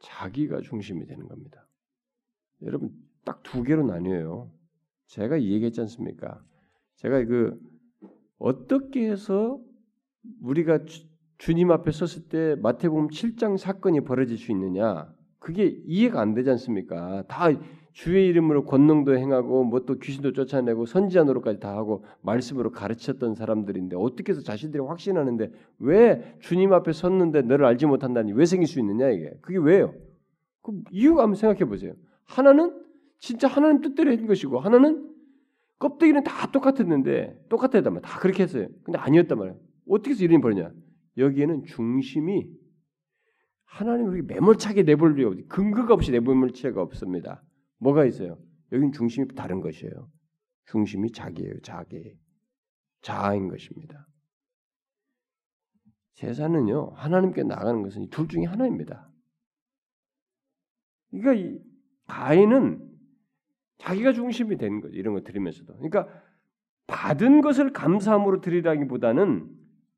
자기가 중심이 되는 겁니다. 여러분 딱 두 개로 나뉘어요. 제가 얘기했지 않습니까? 제가 그 어떻게 해서 우리가 주, 님 앞에 섰을 때 마태복음 7장 사건이 벌어질 수 있느냐? 그게 이해가 안 되지 않습니까? 다 주의 이름으로 권능도 행하고 뭐 또 귀신도 쫓아내고 선지자 노릇까지 다 하고 말씀으로 가르쳤던 사람들인데 어떻게 해서 자신들이 확신하는데 왜 주님 앞에 섰는데 너를 알지 못한다니 왜 생길 수 있느냐 이게 그게 왜요? 그 이유가 한번 생각해 보세요. 하나는 진짜 하나님 뜻대로 한 것이고 하나는 껍데기는 다 똑같았는데 똑같았단 말다 그렇게 했어요. 근데 아니었단 말이에요. 어떻게 해서 이런 일이 벌어냐? 여기에는 중심이 하나님 우리 매몰차게 리 없이 근거가 없이 내볼 체가 없습니다. 뭐가 있어요? 여기는 중심이 다른 것이에요. 중심이 자기예요. 자기. 자아인 것입니다. 제사는요 하나님께 나가는 것은 둘 중에 하나입니다. 그러니까 이 가인은 자기가 중심이 되는 거죠. 이런 거 드리면서도. 그러니까 받은 것을 감사함으로 드리라기보다는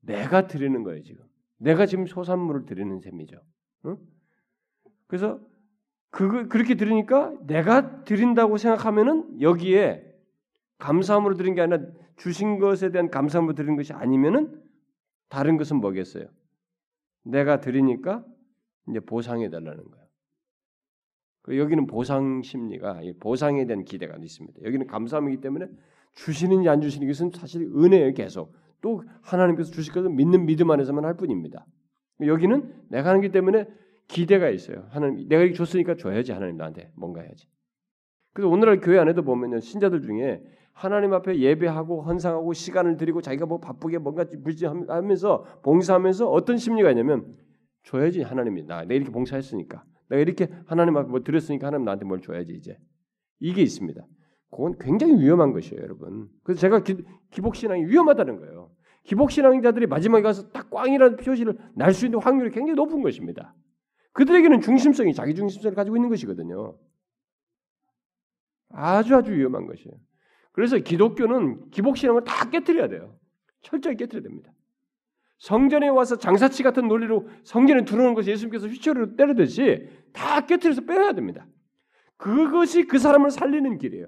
내가 드리는 거예요, 지금. 내가 지금 소산물을 드리는 셈이죠. 응? 그래서 그 그렇게 드리니까 내가 드린다고 생각하면은 여기에 감사함으로 드린 게 아니라 주신 것에 대한 감사함으로 드린 것이 아니면은 다른 것은 뭐겠어요? 내가 드리니까 이제 보상해 달라는. 그 여기는 보상 심리가 보상에 대한 기대가 있습니다. 여기는 감사함이기 때문에 주시는지 안 주시는 것은 사실 은혜예요. 계속 또 하나님께서 주실 것을 믿는 믿음 안에서만 할 뿐입니다. 여기는 내가 하는 기 때문에 기대가 있어요. 하나님 내가 줬으니까 줘야지 하나님 나한테 뭔가 해야지. 그래서 오늘날 교회 안에도 보면요 신자들 중에 하나님 앞에 예배하고 헌상하고 시간을 드리고 자기가 뭐 바쁘게 뭔가 불지하면서 봉사하면서 어떤 심리가 있냐면 줘야지 하나님이 나 내가 이렇게 봉사했으니까 내가 이렇게 하나님 앞에 뭐 드렸으니까 하나님 나한테 뭘 줘야지 이제 이게 있습니다. 그건 굉장히 위험한 것이에요, 여러분. 그래서 제가 기, 복신앙이 위험하다는 거예요. 기복신앙자들이 마지막에 가서 딱 꽝이라는 표시를 날 수 있는 확률이 굉장히 높은 것입니다. 그들에게는 중심성이 자기 중심성을 가지고 있는 것이거든요. 아주 아주 위험한 것이에요. 그래서 기독교는 기복신앙을 다 깨뜨려야 돼요. 철저히 깨뜨려야 됩니다. 성전에 와서 장사치 같은 논리로 성전에 들어오는 것이 예수님께서 휘초리로 때리듯이 다 깨뜨려서 빼야 됩니다. 그것이 그 사람을 살리는 길이에요.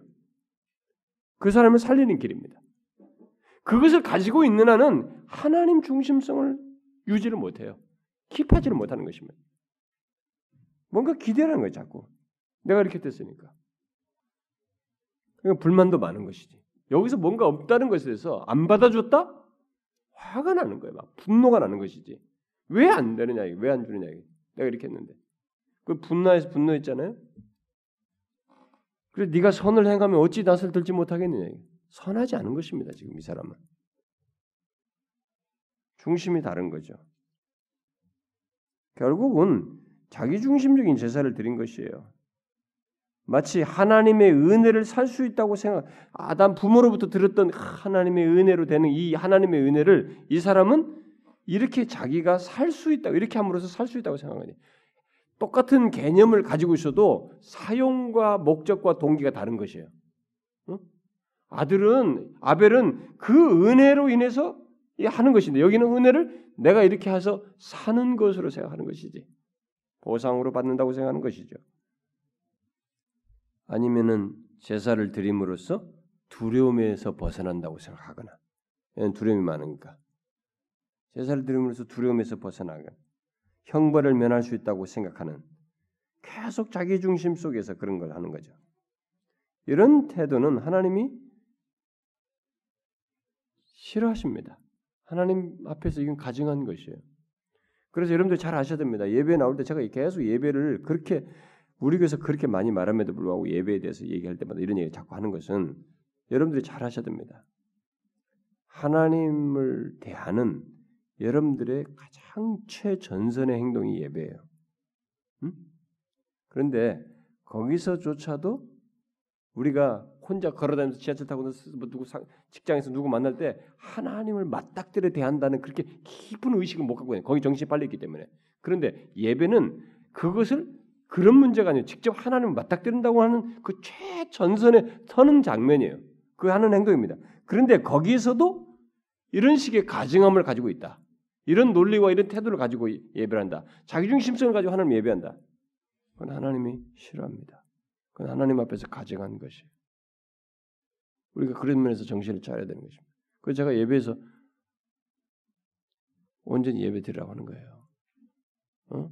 그 사람을 살리는 길입니다. 그것을 가지고 있는 한은 하나님 중심성을 유지를 못해요. 킵하지를 못하는 것입니다. 뭔가 기대라는 거예요, 자꾸. 내가 이렇게 됐으니까. 그러니까 불만도 많은 것이지. 여기서 뭔가 없다는 것에 대해서 안 받아줬다? 화가 나는 거예요. 막 분노가 나는 것이지. 왜 안 되느냐, 왜안 주느냐. 내가 이렇게 했는데. 그 분노해서 분노했잖아요. 그래 네가 선을 행하면 어찌 낯을 들지 못하겠느냐. 선하지 않은 것입니다. 지금 이 사람은 중심이 다른 거죠. 결국은 자기 중심적인 제사를 드린 것이에요. 마치 하나님의 은혜를 살 수 있다고 생각. 아담 부모로부터 들었던 하나님의 은혜로 되는 이 하나님의 은혜를 이 사람은 이렇게 자기가 살 수 있다. 이렇게 함으로써 살 수 있다고 생각하니 똑같은 개념을 가지고 있어도 사용과 목적과 동기가 다른 것이에요. 응? 아들은 아벨은 그 은혜로 인해서 하는 것인데 여기는 은혜를 내가 이렇게 해서 사는 것으로 생각하는 것이지 보상으로 받는다고 생각하는 것이죠. 아니면은 제사를 드림으로써 두려움에서 벗어난다고 생각하거나 두려움이 많으니까 제사를 드림으로써 두려움에서 벗어나거나 형벌을 면할 수 있다고 생각하는 계속 자기 중심 속에서 그런 걸 하는 거죠. 이런 태도는 하나님이 싫어하십니다. 하나님 앞에서 이건 가증한 것이에요. 그래서 여러분들 잘 아셔야 됩니다. 예배 나올 때 제가 계속 예배를 그렇게 우리 교회에서 그렇게 많이 말함에도 불구하고 예배에 대해서 얘기할 때마다 이런 얘기 자꾸 하는 것은 여러분들이 잘 하셔야 됩니다. 하나님을 대하는 여러분들의 가장 최전선의 행동이 예배예요. 음? 그런데 거기서조차도 우리가 혼자 걸어다니면서 지하철 타고 뭐 누구 직장에서 누구 만날 때 하나님을 맞닥뜨려 대한다는 그렇게 깊은 의식을 못 갖고 있는 거기 정신이 빨려 있기 때문에 그런데 예배는 그것을 그런 문제가 아니에요. 직접 하나님을 맞닥뜨린다고 하는 그 최전선에 서는 장면이에요. 그 하는 행동입니다. 그런데 거기에서도 이런 식의 가증함을 가지고 있다. 이런 논리와 이런 태도를 가지고 예배를 한다. 자기중심성을 가지고 하나님 예배한다. 그건 하나님이 싫어합니다. 그건 하나님 앞에서 가증한 것이에요. 우리가 그런 면에서 정신을 차려야 되는 것입니다. 그래서 제가 예배에서 온전히 예배 드리라고 하는 거예요. 어?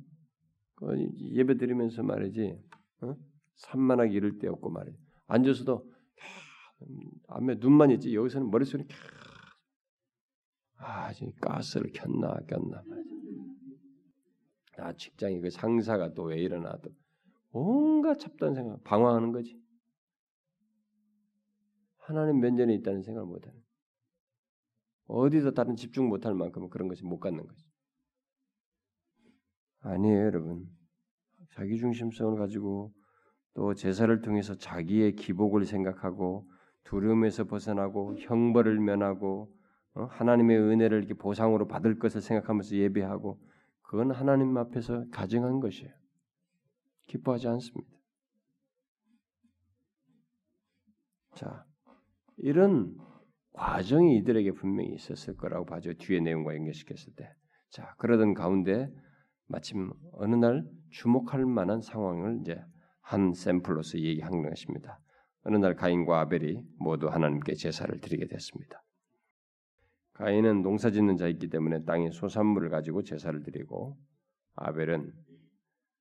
그 예배 드리면서 말이지, 어? 산만하게 이럴 때 없고 말이지. 앉아서도 앞에 눈만 있지 여기서는 머릿속에 아, 지금 가스를 켰나 꼈나 말이지. 아, 직장에 그 상사가 또 왜 이러나 또 온갖 잡다한 생각, 방황하는 거지. 하나님 면전에 있다는 생각을 못하는. 어디서 다른 집중 못할 만큼 그런 것이 못 갖는 거지. 아니에요, 여러분. 자기 중심성을 가지고 또 제사를 통해서 자기의 기복을 생각하고 두려움에서 벗어나고 형벌을 면하고 어? 하나님의 은혜를 이렇게 보상으로 받을 것을 생각하면서 예배하고 그건 하나님 앞에서 가증한 것이에요. 기뻐하지 않습니다. 자, 이런 과정이 이들에게 분명히 있었을 거라고 봐죠. 뒤에 내용과 연결시켰을 때. 자, 그러던 가운데 마침 어느 날 주목할 만한 상황을 이제 한 샘플로서 얘기한 것입니다. 어느 날 가인과 아벨이 모두 하나님께 제사를 드리게 됐습니다. 가인은 농사 짓는 자이기 때문에 땅의 소산물을 가지고 제사를 드리고 아벨은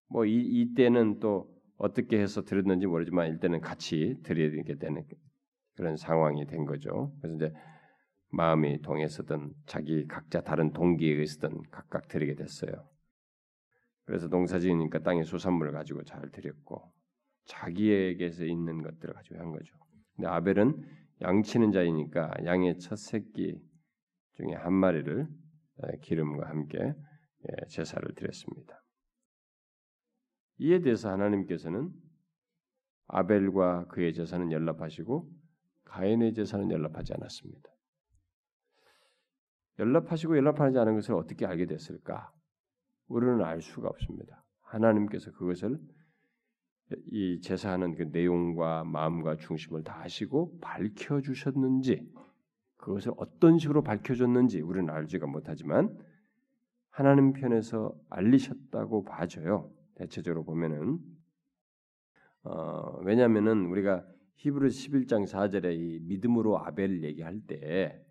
뭐 이, 이때는 또 어떻게 해서 드렸는지 모르지만 이때는 같이 드리게 되는 그런 상황이 된 거죠. 그래서 이제 마음이 동해서든 자기 각자 다른 동기에 의해서든 각각 드리게 됐어요. 그래서 농사 지으니까 땅의 소산물을 가지고 잘 드렸고 자기에게서 있는 것들을 가지고 한 거죠. 근데 아벨은 양치는 자이니까 양의 첫 새끼 중에 한 마리를 기름과 함께 제사를 드렸습니다. 이에 대해서 하나님께서는 아벨과 그의 제사는 연락하시고 가인의 제사는 연락하지 않았습니다. 연락하시고 연락하지 않은 것을 어떻게 알게 됐을까? 우리는 알 수가 없습니다. 하나님께서 그것을 이 제사하는 그 내용과 마음과 중심을 다 아시고 밝혀 주셨는지 그것을 어떤 식으로 밝혀 줬는지 우리는 알지가 못하지만 하나님 편에서 알리셨다고 봐져요. 대체적으로 보면은 어, 왜냐하면은 우리가 히브리 11장 4절에 이 믿음으로 아벨 얘기할 때 에,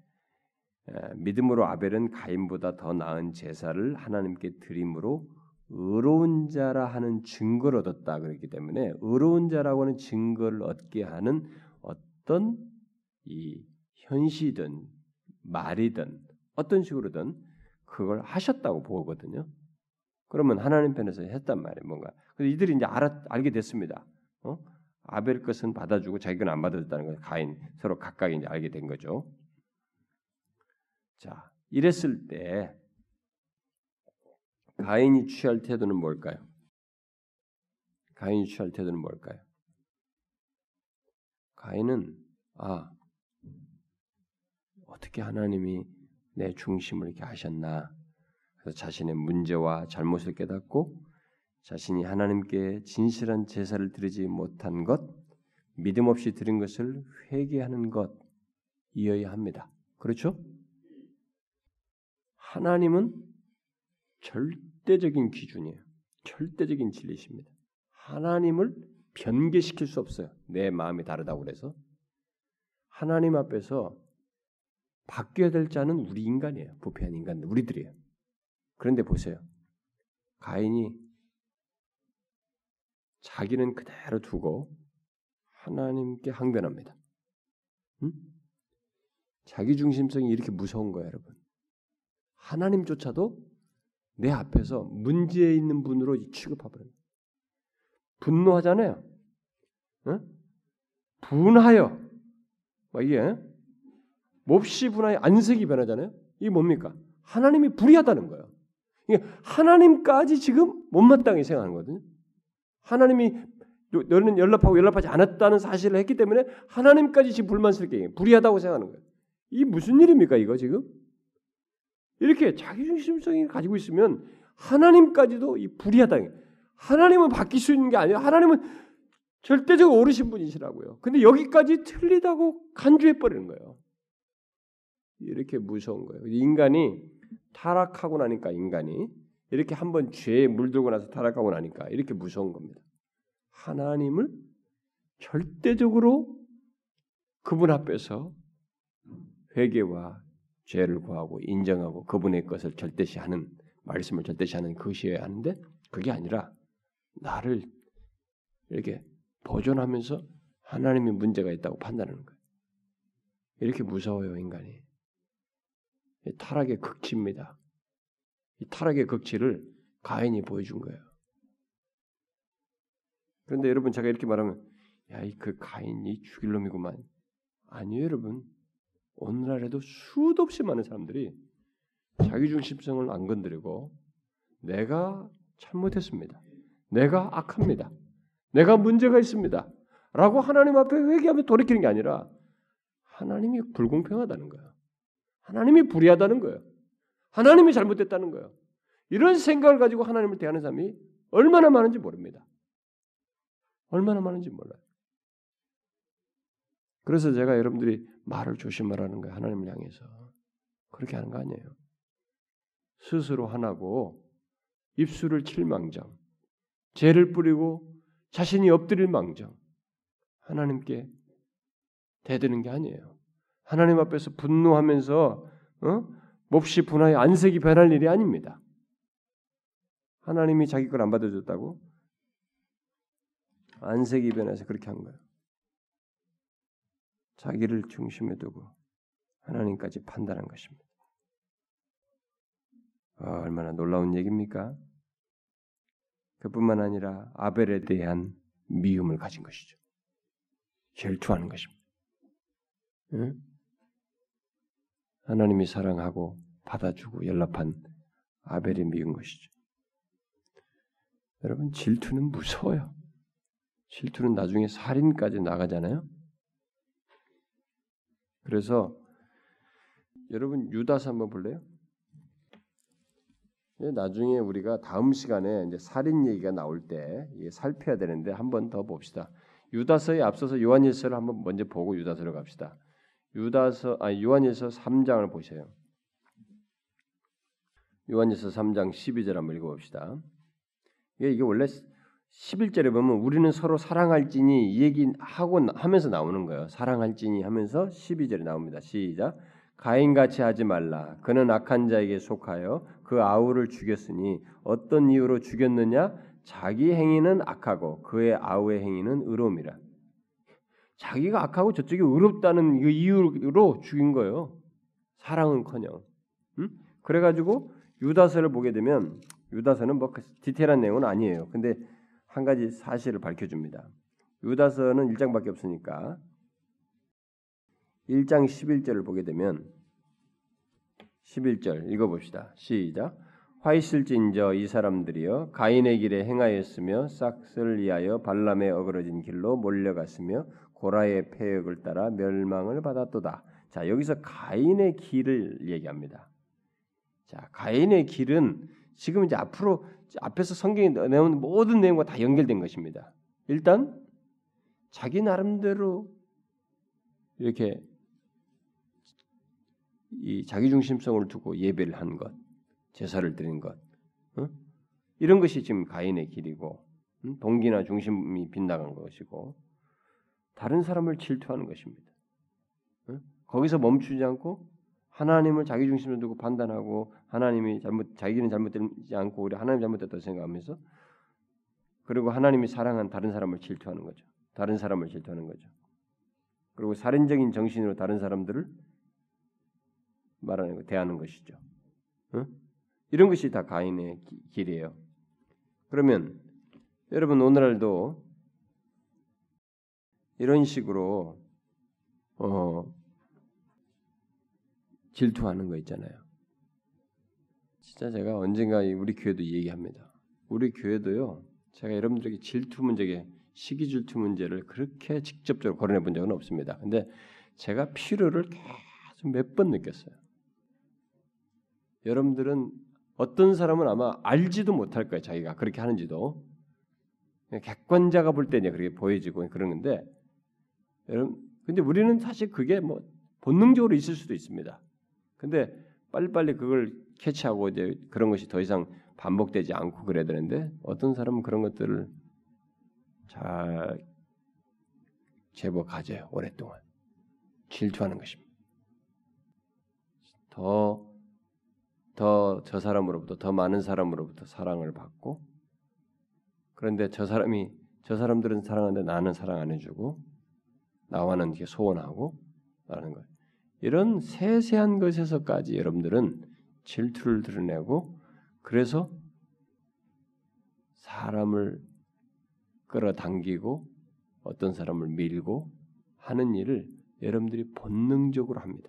믿음으로 아벨은 가인보다 더 나은 제사를 하나님께 드림으로 의로운 자라 하는 증거를 얻었다 그랬기 때문에 의로운 자라고 하는 증거를 얻게 하는 어떤 이 현시든 말이든 어떤 식으로든 그걸 하셨다고 보거든요. 그러면 하나님 편에서 했단 말이에요, 뭔가. 그래서 이들이 이제 알아, 알게 됐습니다. 어? 아벨 것은 받아주고 자기 건안 받아줬다는 걸 가인 서로 각각 이제 알게 된 거죠. 자, 이랬을 때 가인이 취할 태도는 뭘까요? 가인이 취할 태도는 뭘까요? 가인은 아 어떻게 하나님이 내 중심을 이렇게 하셨나 그래서 자신의 문제와 잘못을 깨닫고 자신이 하나님께 진실한 제사를 드리지 못한 것, 믿음 없이 드린 것을 회개하는 것 이어야 합니다. 그렇죠? 하나님은 절대적인 기준이에요. 절대적인 진리십니다. 하나님을 변개시킬 수 없어요. 내 마음이 다르다고 그래서 하나님 앞에서 바뀌어야 될 자는 우리 인간이에요. 부패한 인간, 우리들이에요. 그런데 보세요. 가인이 자기는 그대로 두고 하나님께 항변합니다. 응? 자기 중심성이 이렇게 무서운 거예요, 여러분. 하나님조차도 내 앞에서 문제 있는 분으로 취급하버려요. 분노하잖아요. 응? 분하여. 이게 몹시 분하여 안색이 변하잖아요. 이게 뭡니까? 하나님이 불의하다는 거예요. 하나님까지 지금 못마땅히 생각하는 거거든요. 하나님이 너- 너는 연락하고 연락하지 않았다는 사실을 했기 때문에 하나님까지 지금 불만스럽게 해. 불의하다고 생각하는 거예요. 이 무슨 일입니까 이거 지금? 이렇게 자기중심성이 가지고 있으면 하나님까지도 이 불의하다. 하나님은 바뀔 수 있는 게 아니에요. 하나님은 절대적으로 옳으신 분이시라고요. 근데 여기까지 틀리다고 간주해 버리는 거예요. 이렇게 무서운 거예요. 인간이 타락하고 나니까 인간이 이렇게 한번 죄에 물들고 나서 타락하고 나니까 이렇게 무서운 겁니다. 하나님을 절대적으로 그분 앞에서 회개와 죄를 구하고 인정하고 그분의 것을 절대시하는 말씀을 절대시하는 것이어야 하는데 그게 아니라 나를 이렇게 보존하면서 하나님이 문제가 있다고 판단하는 거예요. 이렇게 무서워요 인간이. 이 타락의 극치입니다. 이 타락의 극치를 가인이 보여준 거예요. 그런데 여러분 제가 이렇게 말하면 야이 그 가인이 죽일 놈이구만. 아니에요 여러분. 오늘날에도 수도 없이 많은 사람들이 자기 중심성을 안 건드리고 내가 잘못했습니다. 내가 악합니다. 내가 문제가 있습니다. 라고 하나님 앞에 회개하며 돌이키는 게 아니라 하나님이 불공평하다는 거야. 하나님이 불의하다는 거예요. 하나님이 잘못됐다는 거예요. 이런 생각을 가지고 하나님을 대하는 사람이 얼마나 많은지 모릅니다. 얼마나 많은지 몰라요. 그래서 제가 여러분들이 말을 조심하라는 거예요. 하나님을 향해서. 그렇게 하는 거 아니에요. 스스로 하나고 입술을 칠 망정 죄를 뿌리고 자신이 엎드릴 망정 하나님께 대드는 게 아니에요. 하나님 앞에서 분노하면서 어? 몹시 분하여 안색이 변할 일이 아닙니다. 하나님이 자기 걸 안 받아줬다고 안색이 변해서 그렇게 한 거예요. 자기를 중심에 두고 하나님까지 판단한 것입니다. 아, 얼마나 놀라운 얘기입니까? 그뿐만 아니라 아벨에 대한 미움을 가진 것이죠. 질투하는 것입니다. 응? 하나님이 사랑하고 받아주고 연락한 아벨이 미운 것이죠. 여러분 질투는 무서워요. 질투는 나중에 살인까지 나가잖아요. 그래서 여러분 유다서 한번 볼래요? 예, 나중에 우리가 다음 시간에 이제 살인 얘기가 나올 때 살펴야 되는데 한번 더 봅시다. 유다서에 앞서서 요한일서를 한번 먼저 보고 유다서로 갑시다. 유다서 아 요한일서 3장을 보세요. 요한일서 3장 12절 한번 읽어봅시다. 이게 원래 11절에 보면 우리는 서로 사랑할지니 이 얘기하고 하면서 나오는 거예요. 사랑할지니 하면서 12절에 나옵니다. 시작. 가인같이 하지 말라. 그는 악한 자에게 속하여 그 아우를 죽였으니 어떤 이유로 죽였느냐? 자기 행위는 악하고 그의 아우의 행위는 의로움이라. 자기가 악하고 저쪽이 의롭다는 그 이유로 죽인 거예요. 사랑은커녕. 음? 그래가지고 유다서를 보게 되면 유다서는 뭐 디테일한 내용은 아니에요. 근데 한 가지 사실을 밝혀줍니다. 유다서는 1장밖에 없으니까 1장 11절을 보게 되면 11절 읽어봅시다. 시작. 화 있을진저 이 사람들이여 가인의 길에 행하였으며 싹을 위하여 발람의 어그러진 길로 몰려갔으며 고라의 폐역을 따라 멸망을 받았도다. 자 여기서 가인의 길을 얘기합니다. 자 가인의 길은 지금 이제 앞으로 앞에서 성경에 내온 모든 내용과 다 연결된 것입니다. 일단 자기 나름대로 이렇게 이 자기 중심성을 두고 예배를 한 것, 제사를 드린 것, 어? 이런 것이 지금 가인의 길이고 음? 동기나 중심이 빗나간 것이고 다른 사람을 질투하는 것입니다. 어? 거기서 멈추지 않고 하나님을 자기 중심으로 두고 판단하고 하나님이 잘못 자기는 잘못되지 않고 우리 하나님 잘못됐다고 생각하면서 그리고 하나님이 사랑한 다른 사람을 질투하는 거죠. 다른 사람을 질투하는 거죠. 그리고 살인적인 정신으로 다른 사람들을 말하는 거, 대하는 것이죠. 어? 이런 것이 다 가인의 기, 길이에요. 그러면 여러분 오늘날도 이런 식으로 어, 질투하는 거 있잖아요. 진짜 제가 언젠가 우리 교회도 얘기합니다. 우리 교회도요. 제가 여러분들에게 질투 문제에 시기 질투 문제를 그렇게 직접적으로 거론해 본 적은 없습니다. 근데 제가 필요를 계속 몇 번 느꼈어요. 여러분들은 어떤 사람은 아마 알지도 못할 거예요. 자기가 그렇게 하는지도. 객관자가 볼때 이제 그렇게 보여지고 그러는데 여러분 근데 우리는 사실 그게 뭐 본능적으로 있을 수도 있습니다. 근데 빨리빨리 그걸 캐치하고 이제 그런 것이 더 이상 반복되지 않고 그래야 되는데 어떤 사람은 그런 것들을 잘 제법 가져요 오랫동안 질투하는 것입니다. 더 더 저 사람으로부터 더 많은 사람으로부터 사랑을 받고 그런데 저 사람이 저 사람들은 사랑하는데 나는 사랑 안 해주고 나와는 이렇게 소원하고 라는 것 이런 세세한 것에서까지 여러분들은 질투를 드러내고 그래서 사람을 끌어당기고 어떤 사람을 밀고 하는 일을 여러분들이 본능적으로 합니다.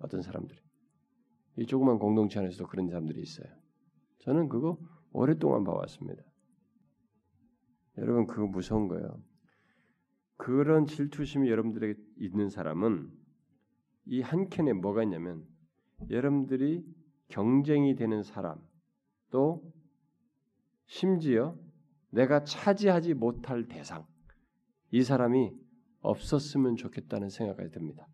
어떤 사람들이 이 조그만 공동체 안에서도 그런 사람들이 있어요. 저는 그거 오랫동안 봐왔습니다. 여러분 그거 무서운 거예요. 그런 질투심이 여러분들에게 있는 사람은 이 한켠에 뭐가 있냐면 여러분들이 경쟁이 되는 사람 또 심지어 내가 차지하지 못할 대상 이 사람이 없었으면 좋겠다는 생각이 듭니다.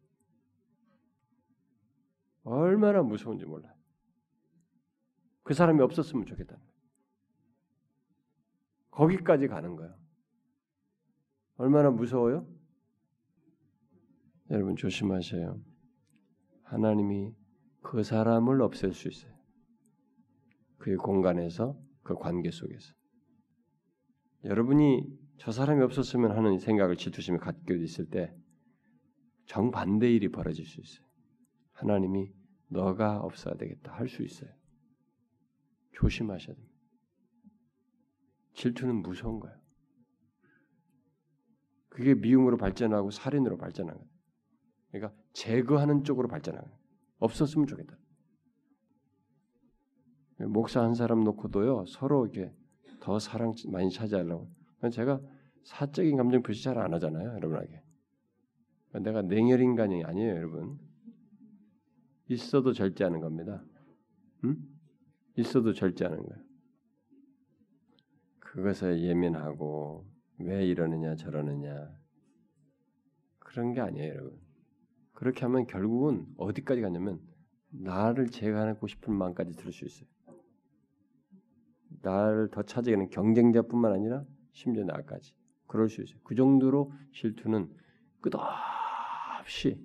얼마나 무서운지 몰라요. 그 사람이 없었으면 좋겠다. 거기까지 가는 거예요. 얼마나 무서워요? 여러분 조심하세요. 하나님이 그 사람을 없앨 수 있어요. 그의 공간에서 그 관계 속에서. 여러분이 저 사람이 없었으면 하는 생각을 질투심이 갖게 있을 때 정반대 일이 벌어질 수 있어요. 하나님이 너가 없어야 되겠다 할 수 있어요. 조심하셔야 됩니다. 질투는 무서운 거예요. 그게 미움으로 발전하고 살인으로 발전하는 거예요. 그러니까 제거하는 쪽으로 발전하는. 없었으면 좋겠다. 목사 한 사람 놓고도요 서로 이렇게 더 사랑 많이 차지하려고. 제가 사적인 감정 표시 잘 안 하잖아요, 여러분에게. 내가 냉혈 인간이 아니에요, 여러분. 있어도 절제하는 겁니다. 음? 있어도 절제하는 거예요. 그것에 예민하고 왜 이러느냐 저러느냐 그런 게 아니에요, 여러분. 그렇게 하면 결국은 어디까지 가냐면 나를 제거하고 싶은 마음까지 들을 수 있어요. 나를 더 차지하는 경쟁자뿐만 아니라 심지어 나까지 그럴 수 있어요. 그 정도로 질투는 끝없이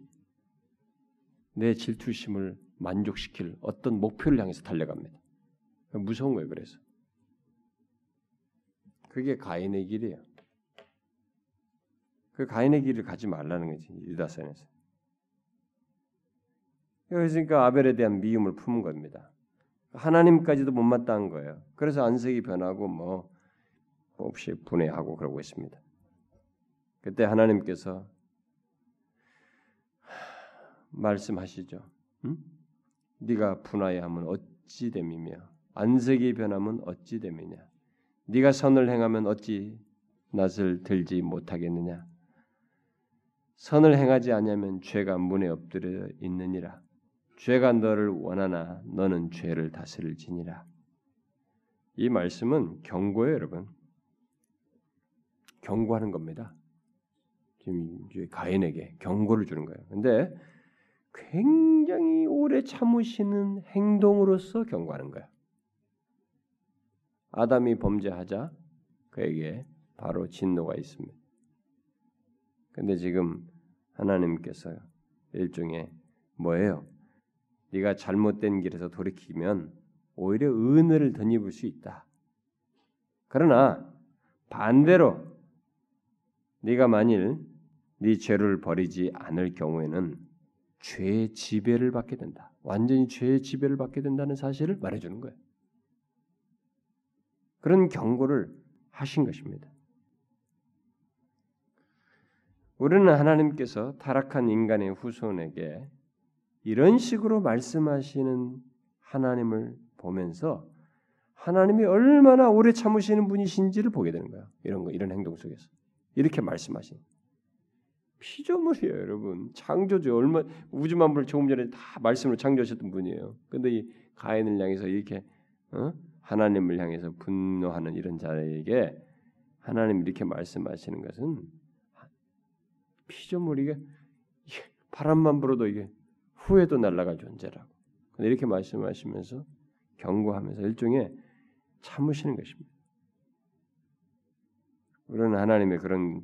내 질투심을 만족시킬 어떤 목표를 향해서 달려갑니다. 무서운 거예요. 그래서 그게 가인의 길이에요. 그 가인의 길을 가지 말라는 거지 유다산에서. 그러니까 아벨에 대한 미움을 품은 겁니다. 하나님까지도 못마땅한 거예요. 그래서 안색이 변하고 뭐 없이 분해하고 그러고 있습니다. 그때 하나님께서 말씀하시죠. 응? 네가 분하여 하면 어찌 됨이며 안색이 변하면 어찌 됨이냐. 네가 선을 행하면 어찌 낯을 들지 못하겠느냐. 선을 행하지 아니하면 죄가 문에 엎드려 있느니라. 죄가 너를 원하나 너는 죄를 다스릴지니라. 이 말씀은 경고예요, 여러분. 경고하는 겁니다. 지금 가인에게 경고를 주는 거예요. 근데 굉장히 오래 참으시는 행동으로서 경고하는 거야. 아담이 범죄하자 그에게 바로 진노가 있습니다. 근데 지금 하나님께서 일종의 뭐예요? 네가 잘못된 길에서 돌이키면 오히려 은혜를 덧입을 수 있다. 그러나 반대로 네가 만일 네 죄를 버리지 않을 경우에는 죄의 지배를 받게 된다. 완전히 죄의 지배를 받게 된다는 사실을 말해주는 거예요. 그런 경고를 하신 것입니다. 우리는 하나님께서 타락한 인간의 후손에게 이런 식으로 말씀하시는 하나님을 보면서 하나님이 얼마나 오래 참으시는 분이신지를 보게 되는 거야. 이런 거 이런 행동 속에서 이렇게 말씀하신 피조물이에요, 여러분. 창조주 얼마 우주 만물을 조금 전에 다 말씀으로 창조하셨던 분이에요. 근데 이 가인을 향해서 이렇게 어? 하나님을 향해서 분노하는 이런 자에게 하나님 이렇게 말씀하시는 것은 피조물이게 바람만 불어도 이게 후회도 날아갈 존재라고. 근데 이렇게 말씀하시면서 경고하면서 일종의 참으시는 것입니다. 우리는 하나님의 그런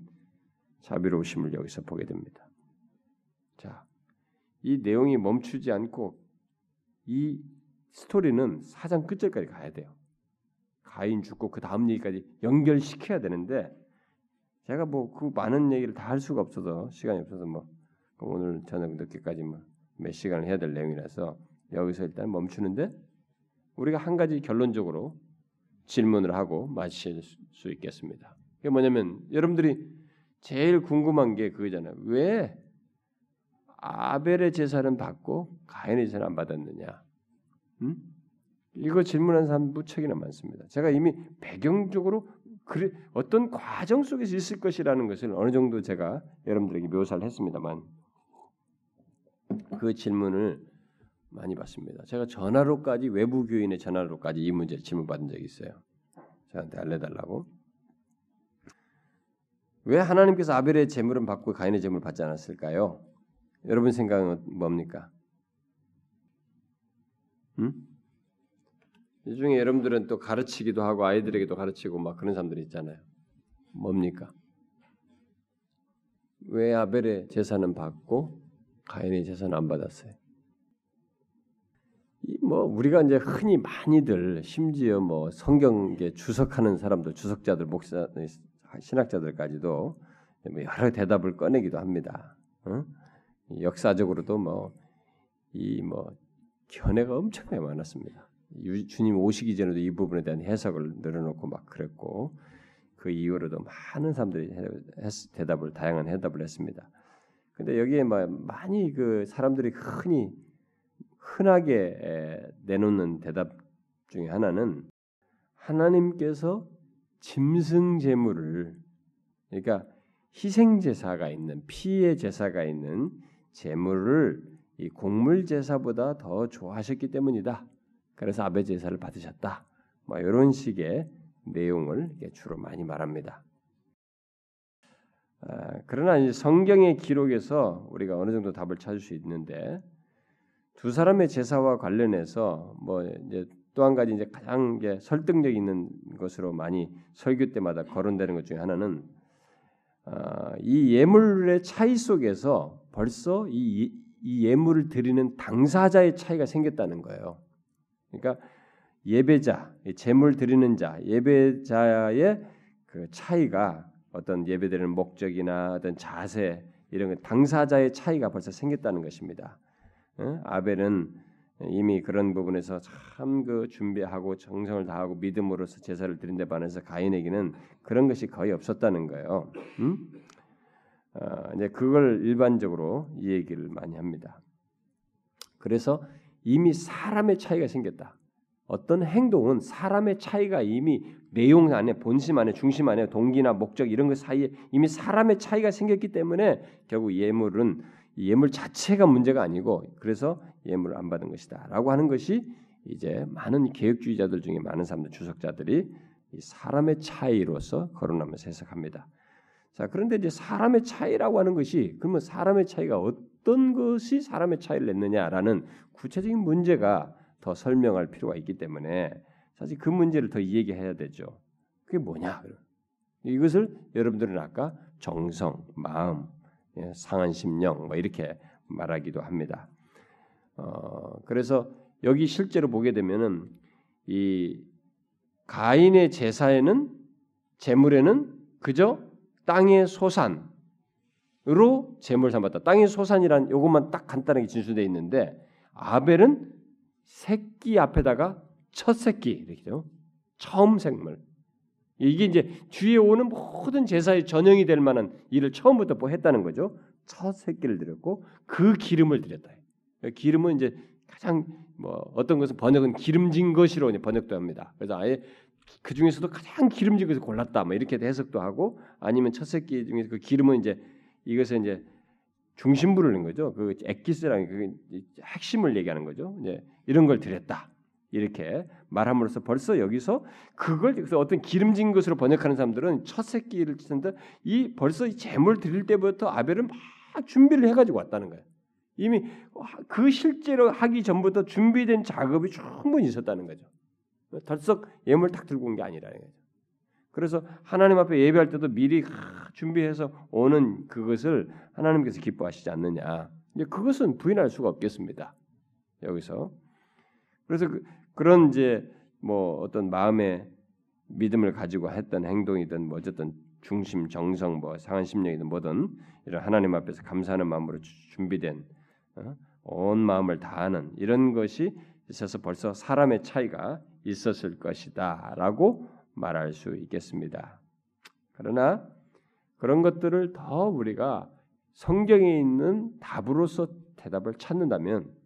자비로우심을 여기서 보게 됩니다. 자, 이 내용이 멈추지 않고 이 스토리는 사장 끝절까지 가야 돼요. 가인 죽고 그 다음 얘기까지 연결시켜야 되는데 제가 뭐 그 많은 얘기를 다 할 수가 없어서 시간이 없어서 뭐 오늘 저녁 늦게까지 뭐 몇 시간을 해야 될 내용이라서 여기서 일단 멈추는데 우리가 한 가지 결론적으로 질문을 하고 마칠 수 있겠습니다. 그게 뭐냐면 여러분들이 제일 궁금한 게 그거잖아요. 왜 아벨의 제사는 받고 가인의 제사는 안 받았느냐? 음? 이거 질문하는 사람 무척이나 많습니다. 제가 이미 배경적으로 그래, 어떤 과정 속에서 있을 것이라는 것을 어느 정도 제가 여러분들에게 묘사를 했습니다만 그 질문을 많이 받습니다. 제가 전화로까지 외부 교인의 전화로까지 이 문제 질문 받은 적이 있어요. 저한테 알려달라고. 왜 하나님께서 아벨의 제물은 받고 가인의 제물을 받지 않았을까요? 여러분 생각은 뭡니까? 음? 이 중에 여러분들은 또 가르치기도 하고 아이들에게도 가르치고 막 그런 사람들이 있잖아요. 뭡니까? 왜 아벨의 제사는 받고 가인의 제사는 안 받았어요? 뭐 우리가 이제 흔히 많이들 심지어 뭐 성경에 주석하는 사람들, 주석자들, 목사, 신학자들까지도 뭐 여러 대답을 꺼내기도 합니다. 어? 역사적으로도 뭐 이뭐 뭐 견해가 엄청나게 많았습니다. 주님 오시기 전에도 이 부분에 대한 해석을 늘어놓고 막 그랬고 그 이후로도 많은 사람들이 대답을 다양한 해답을 했습니다. 근데 여기에 뭐 많이 그 사람들이 흔히 흔하게 내놓는 대답 중에 하나는 하나님께서 짐승 제물을 그러니까 희생 제사가 있는 피의 제사가 있는 제물을 이 곡물 제사보다 더 좋아하셨기 때문이다. 그래서 아베 제사를 받으셨다. 뭐 이런 식의 내용을 주로 많이 말합니다. 아, 그러나 이제 성경의 기록에서 우리가 어느 정도 답을 찾을 수 있는데 두 사람의 제사와 관련해서 뭐 이제 또 한 가지 이제 가장 이제 설득력 있는 것으로 많이 설교 때마다 거론되는 것 중에 하나는 어, 이 예물의 차이 속에서 벌써 이, 이 예물을 드리는 당사자의 차이가 생겼다는 거예요. 그러니까 예배자, 제물 드리는 자, 예배자의 그 차이가 어떤 예배드리는 목적이나 어떤 자세 이런 당사자의 차이가 벌써 생겼다는 것입니다. 아벨은 이미 그런 부분에서 참 그 준비하고 정성을 다하고 믿음으로서 제사를 드린 데 반해서 가인에게는 그런 것이 거의 없었다는 거예요. 음? 어, 이제 그걸 일반적으로 이 얘기를 많이 합니다. 그래서 이미 사람의 차이가 생겼다. 어떤 행동은 사람의 차이가 이미 내용 안에 본심 안에 중심 안에 동기나 목적 이런 것 사이에 이미 사람의 차이가 생겼기 때문에 결국 예물은 예물 자체가 문제가 아니고 그래서 예물을 안 받은 것이다라고 하는 것이 이제 많은 개혁주의자들 중에 많은 사람들 주석자들이 사람의 차이로서 거론하면서 해석합니다. 자 그런데 이제 사람의 차이라고 하는 것이 그러면 사람의 차이가 어떤 것이 사람의 차이를 냈느냐라는 구체적인 문제가 더 설명할 필요가 있기 때문에 사실 그 문제를 더 얘기해야 되죠. 그게 뭐냐? 이것을 여러분들은 아까 정성, 마음, 예, 상한 심령 뭐 이렇게 말하기도 합니다. 어, 그래서 여기 실제로 보게 되면은 이 가인의 제사에는 제물에는 그저 땅의 소산으로 제물 삼았다. 땅의 소산이란 요것만 딱 간단하게 진술되어 있는데 아벨은 새끼 앞에다가 첫 새끼 이렇게죠. 처음 생물. 이게 이제 주위에 오는 모든 제사의 전형이 될 만한 일을 처음부터 뭐 했다는 거죠. 첫 새끼를 드렸고 그 기름을 드렸다. 기름은 이제 가장 뭐 어떤 것은 번역은 기름진 것이로 번역도 합니다. 그래서 아예 그 중에서도 가장 기름진 것을 골랐다. 뭐 이렇게 해석도 하고 아니면 첫 새끼 중에서 그 기름은 이제 이것은 이제 중심부를 넣는 거죠. 그 엑기스라는 그 핵심을 얘기하는 거죠. 이제 이런 걸 드렸다. 이렇게 말함으로써 벌써 여기서 그걸 그래서 어떤 기름진 것으로 번역하는 사람들은 첫 새끼를 치는데 이 벌써 이 제물 드릴 때부터 아벨은 막 준비를 해가지고 왔다는 거예요. 이미 그 실제로 하기 전부터 준비된 작업이 충분히 있었다는 거죠. 덜썩 예물 딱 들고 온 게 아니라는 거죠. 그래서 하나님 앞에 예배할 때도 미리 준비해서 오는 그것을 하나님께서 기뻐하시지 않느냐. 그것은 부인할 수가 없겠습니다. 여기서 그래서 그, 그런 이제 뭐 어떤 마음의 믿음을 가지고 했던 행동이든 뭐 어쨌든 중심 정성 뭐 상한 심령이든 뭐든 이런 하나님 앞에서 감사하는 마음으로 준비된 어? 온 마음을 다하는 이런 것이 있어서 벌써 사람의 차이가 있었을 것이다라고 말할 수 있겠습니다. 그러나 그런 것들을 더 우리가 성경에 있는 답으로서 대답을 찾는다면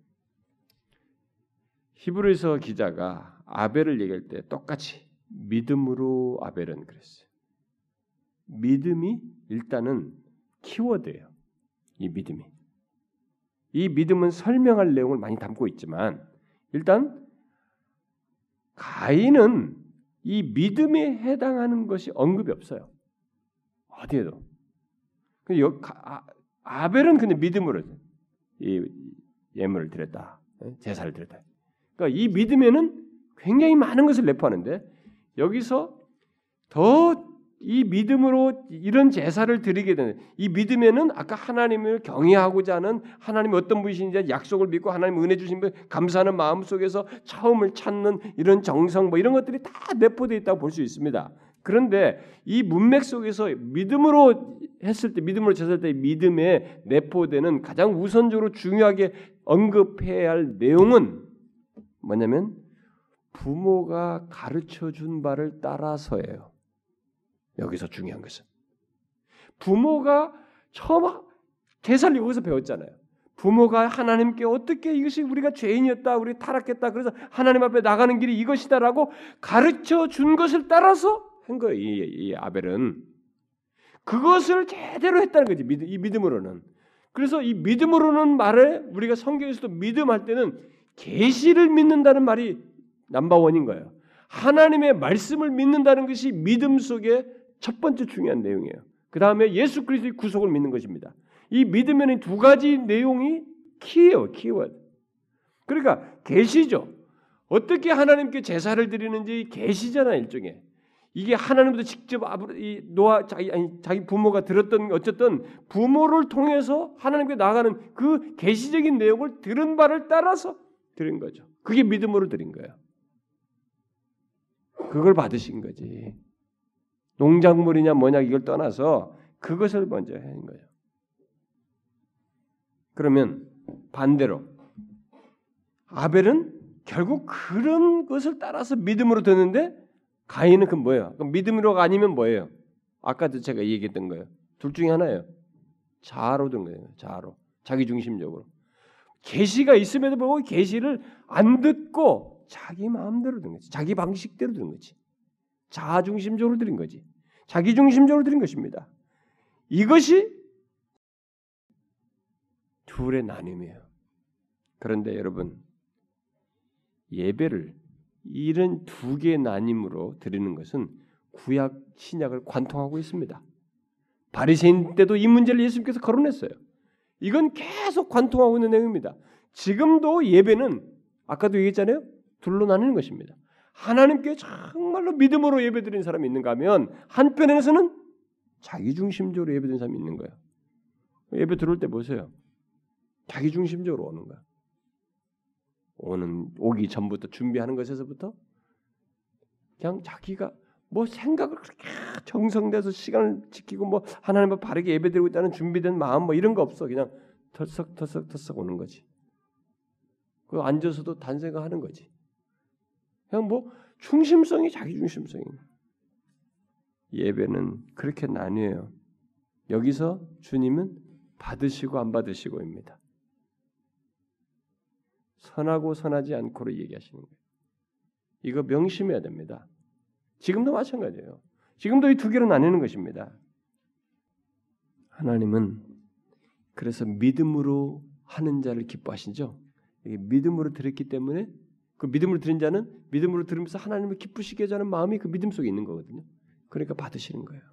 히브리서 기자가 아벨을 얘기할 때 똑같이 믿음으로 아벨은 그랬어요. 믿음이 일단은 키워드예요. 이 믿음이. 이 믿음은 설명할 내용을 많이 담고 있지만 일단 가인은 이 믿음에 해당하는 것이 언급이 없어요. 어디에도. 그 아, 아벨은 근데 믿음으로 이 예물을 드렸다. 제사를 드렸다. 그러니까 이 믿음에는 굉장히 많은 것을 내포하는데 여기서 더 이 믿음으로 이런 제사를 드리게 되는 이 믿음에는 아까 하나님을 경외하고자 하는 하나님이 어떤 분이신지 약속을 믿고 하나님 은혜 주신 분 감사하는 마음 속에서 처음을 찾는 이런 정성 뭐 이런 것들이 다 내포되어 있다고 볼 수 있습니다. 그런데 이 문맥 속에서 믿음으로 했을 때 믿음으로 제사할 때 믿음에 내포되는 가장 우선적으로 중요하게 언급해야 할 내용은 뭐냐면 부모가 가르쳐 준 바를 따라서예요. 여기서 중요한 것은 부모가 처음 제사를 여기서 배웠잖아요. 부모가 하나님께 어떻게 이것이 우리가 죄인이었다, 우리 타락했다, 그래서 하나님 앞에 나가는 길이 이것이다라고 가르쳐 준 것을 따라서 한 거예요. 이, 이 아벨은 그것을 제대로 했다는 거지. 이 믿음으로는. 그래서 이 믿음으로는 말에 우리가 성경에서도 믿음할 때는 계시를 믿는다는 말이 넘버원인 거예요. 하나님의 말씀을 믿는다는 것이 믿음 속에 첫 번째 중요한 내용이에요. 그 다음에 예수 그리스도의 구속을 믿는 것입니다. 이 믿음에는 두 가지 내용이 키예요, 키워드. 그러니까 계시죠. 어떻게 하나님께 제사를 드리는지 계시잖아 일종의. 이게 하나님부터 직접 노아 자기 아니 자기 부모가 들었던 어쨌든 부모를 통해서 하나님께 나가는 그 계시적인 내용을 들은 바를 따라서 드린 거죠. 그게 믿음으로 드린 거예요. 그걸 받으신 거지. 농작물이냐 뭐냐 이걸 떠나서 그것을 먼저 한 거예요. 그러면 반대로 아벨은 결국 그런 것을 따라서 믿음으로 듣는데 가인은 그 뭐예요? 믿음으로가 아니면 뭐예요? 아까도 제가 얘기했던 거예요. 둘 중에 하나예요. 자아로 든 거예요. 자아로. 자기 중심적으로. 계시가 있음에도 불구하고 계시를 안 듣고 자기 마음대로 든 거지. 자기 방식대로 든 거지. 자아 중심적으로 들인 거지. 자기 중심적으로 들인 것입니다. 이것이 둘의 나눔이에요. 그런데 여러분 예배를 이런 두 개의 나님으로 드리는 것은 구약 신약을 관통하고 있습니다. 바리새인 때도 이 문제를 예수님께서 거론했어요. 이건 계속 관통하고 있는 내용입니다. 지금도 예배는 아까도 얘기했잖아요. 둘로 나뉘는 것입니다. 하나님께 정말로 믿음으로 예배드리는 사람이 있는가 하면 한편에서는 자기 중심적으로 예배드리는 사람이 있는 거예요. 예배 들어올 때 보세요. 자기 중심적으로 오는 거야. 오는 오기 전부터 준비하는 것에서부터 그냥 자기가 뭐 생각을 그렇게 정성돼서 시간을 지키고 뭐 하나님 앞 바르게 예배드리고 있다는 준비된 마음 뭐 이런 거 없어 그냥 털썩털썩털썩 오는 거지. 그 앉아서도 단생하는 거지. 그냥 뭐 중심성이 자기 중심성이. 예배는 그렇게 나뉘어요. 여기서 주님은 받으시고 안 받으시고입니다. 선하고 선하지 않고를 얘기하시는 거예요. 이거 명심해야 됩니다. 지금도 마찬가지예요. 지금도 이 두 개로 나뉘는 것입니다. 하나님은 그래서 믿음으로 하는 자를 기뻐하시죠. 믿음으로 들었기 때문에 그 믿음으로 들은 자는 믿음으로 들으면서 하나님을 기쁘시게 하자는 마음이 그 믿음 속에 있는 거거든요. 그러니까 받으시는 거예요.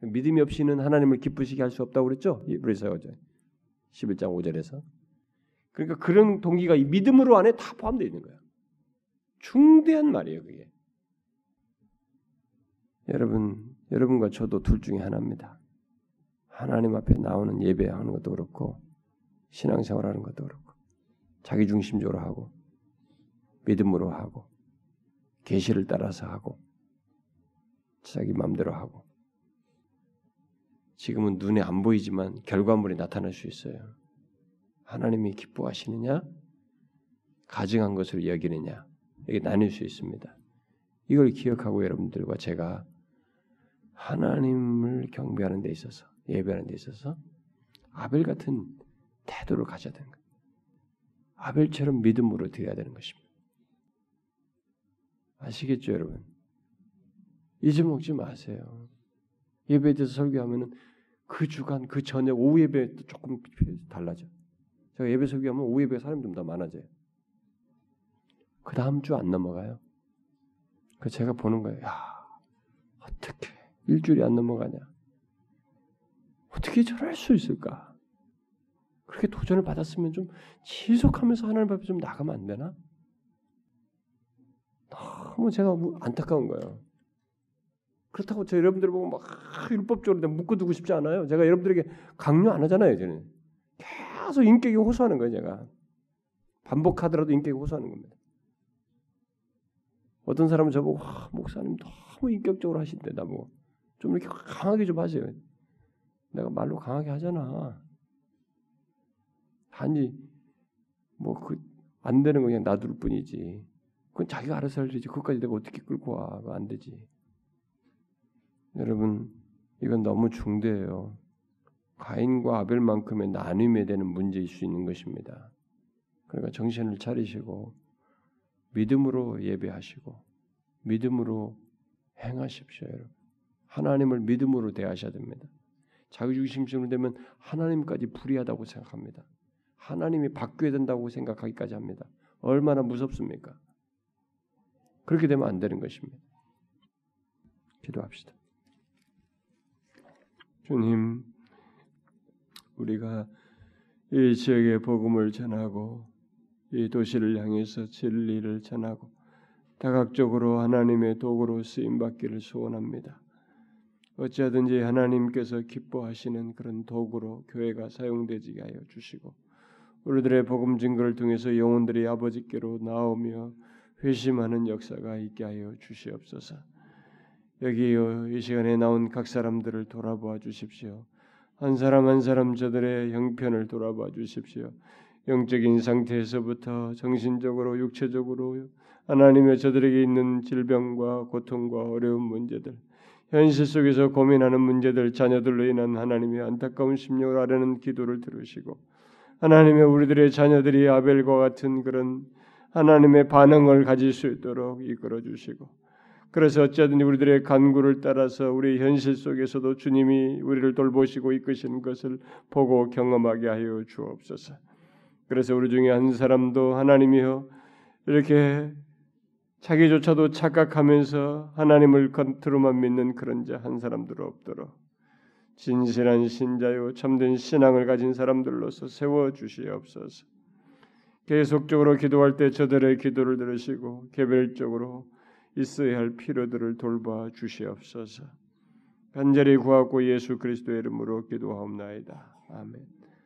믿음이 없이는 하나님을 기쁘시게 할 수 없다고 그랬죠? 이브리서 11장 5절에서. 그러니까 그런 동기가 이 믿음으로 안에 다 포함되어 있는 거예요. 중대한 말이에요, 그게. 여러분, 여러분과 저도 둘 중에 하나입니다. 하나님 앞에 나오는 예배하는 것도 그렇고 신앙생활하는 것도 그렇고 자기 중심적으로 하고 믿음으로 하고 계시를 따라서 하고 자기 마음대로 하고 지금은 눈에 안 보이지만 결과물이 나타날 수 있어요. 하나님이 기뻐하시느냐 가증한 것으로 여기느냐 이게 나뉠 수 있습니다. 이걸 기억하고 여러분들과 제가 하나님을 경배하는 데 있어서 예배하는 데 있어서 아벨 같은 태도를 가져야 되는 거예요. 아벨처럼 믿음으로 드려야 되는 것입니다. 아시겠죠, 여러분? 잊어먹지 마세요. 예배에 대해서 설교하면은 그 주간 그 전에 오후 예배 조금 달라져. 제가 예배 설교하면 오후 예배 사람이 좀 더 많아져요. 그 다음 주 안 넘어가요. 그 제가 보는 거예요. 야 어떻게 일주일이 안 넘어가냐? 어떻게 저럴 수 있을까? 그렇게 도전을 받았으면 좀 지속하면서 하나님 앞에 좀 나가면 안 되나? 너무 제가 안타까운 거예요. 그렇다고 저 여러분들 보고 막 율법적으로 묶어두고 싶지 않아요. 제가 여러분들에게 강요 안 하잖아요. 저는 계속 인격이 호소하는 거예요. 제가 반복하더라도 인격이 호소하는 겁니다. 어떤 사람은 저보고 목사님 너무 인격적으로 하신대 나보고 좀 이렇게 강하게 좀 하세요. 내가 말로 강하게 하잖아. 단지 뭐 그 안 되는 거 그냥 놔둘 뿐이지. 그건 자기가 알아서 할지 그것까지 내가 어떻게 끌고 와? 안 되지. 여러분 이건 너무 중대해요. 가인과 아벨만큼의 나눔에 대한 문제일 수 있는 것입니다. 그러니까 정신을 차리시고 믿음으로 예배하시고 믿음으로 행하십시오, 여러분. 하나님을 믿음으로 대하셔야 됩니다. 자기중심적으로 되면 하나님까지 불의하다고 생각합니다. 하나님이 바뀌어야 된다고 생각하기까지 합니다. 얼마나 무섭습니까? 그렇게 되면 안 되는 것입니다. 기도합시다. 주님, 우리가 이 지역의 복음을 전하고 이 도시를 향해서 진리를 전하고 다각적으로 하나님의 도구로 쓰임 받기를 소원합니다. 어찌하든지 하나님께서 기뻐하시는 그런 도구로 교회가 사용되지 하여 주시고 우리들의 복음 증거를 통해서 영혼들이 아버지께로 나오며 회심하는 역사가 있게 하여 주시옵소서. 여기요 이 시간에 나온 각 사람들을 돌아보아 주십시오. 한 사람 한 사람 저들의 형편을 돌아봐 주십시오. 영적인 상태에서부터 정신적으로 육체적으로 하나님의 저들에게 있는 질병과 고통과 어려운 문제들 현실 속에서 고민하는 문제들 자녀들로 인한 하나님의 안타까운 심령을 아뢰는 기도를 들으시고 하나님의 우리들의 자녀들이 아벨과 같은 그런 하나님의 반응을 가질 수 있도록 이끌어 주시고 그래서 어쨌든 우리들의 간구를 따라서 우리 현실 속에서도 주님이 우리를 돌보시고 이끄시는 것을 보고 경험하게 하여 주옵소서. 그래서 우리 중에 한 사람도 하나님이여 이렇게 자기조차도 착각하면서 하나님을 겉으로만 믿는 그런 자 한 사람도 없도록 진실한 신자요 참된 신앙을 가진 사람들로서 세워 주시옵소서. 계속적으로 기도할 때 저들의 기도를 들으시고 개별적으로 있어야 할 필요들을 돌봐 주시옵소서. 간절히 구하고 예수 그리스도의 이름으로 기도하옵나이다. 아멘.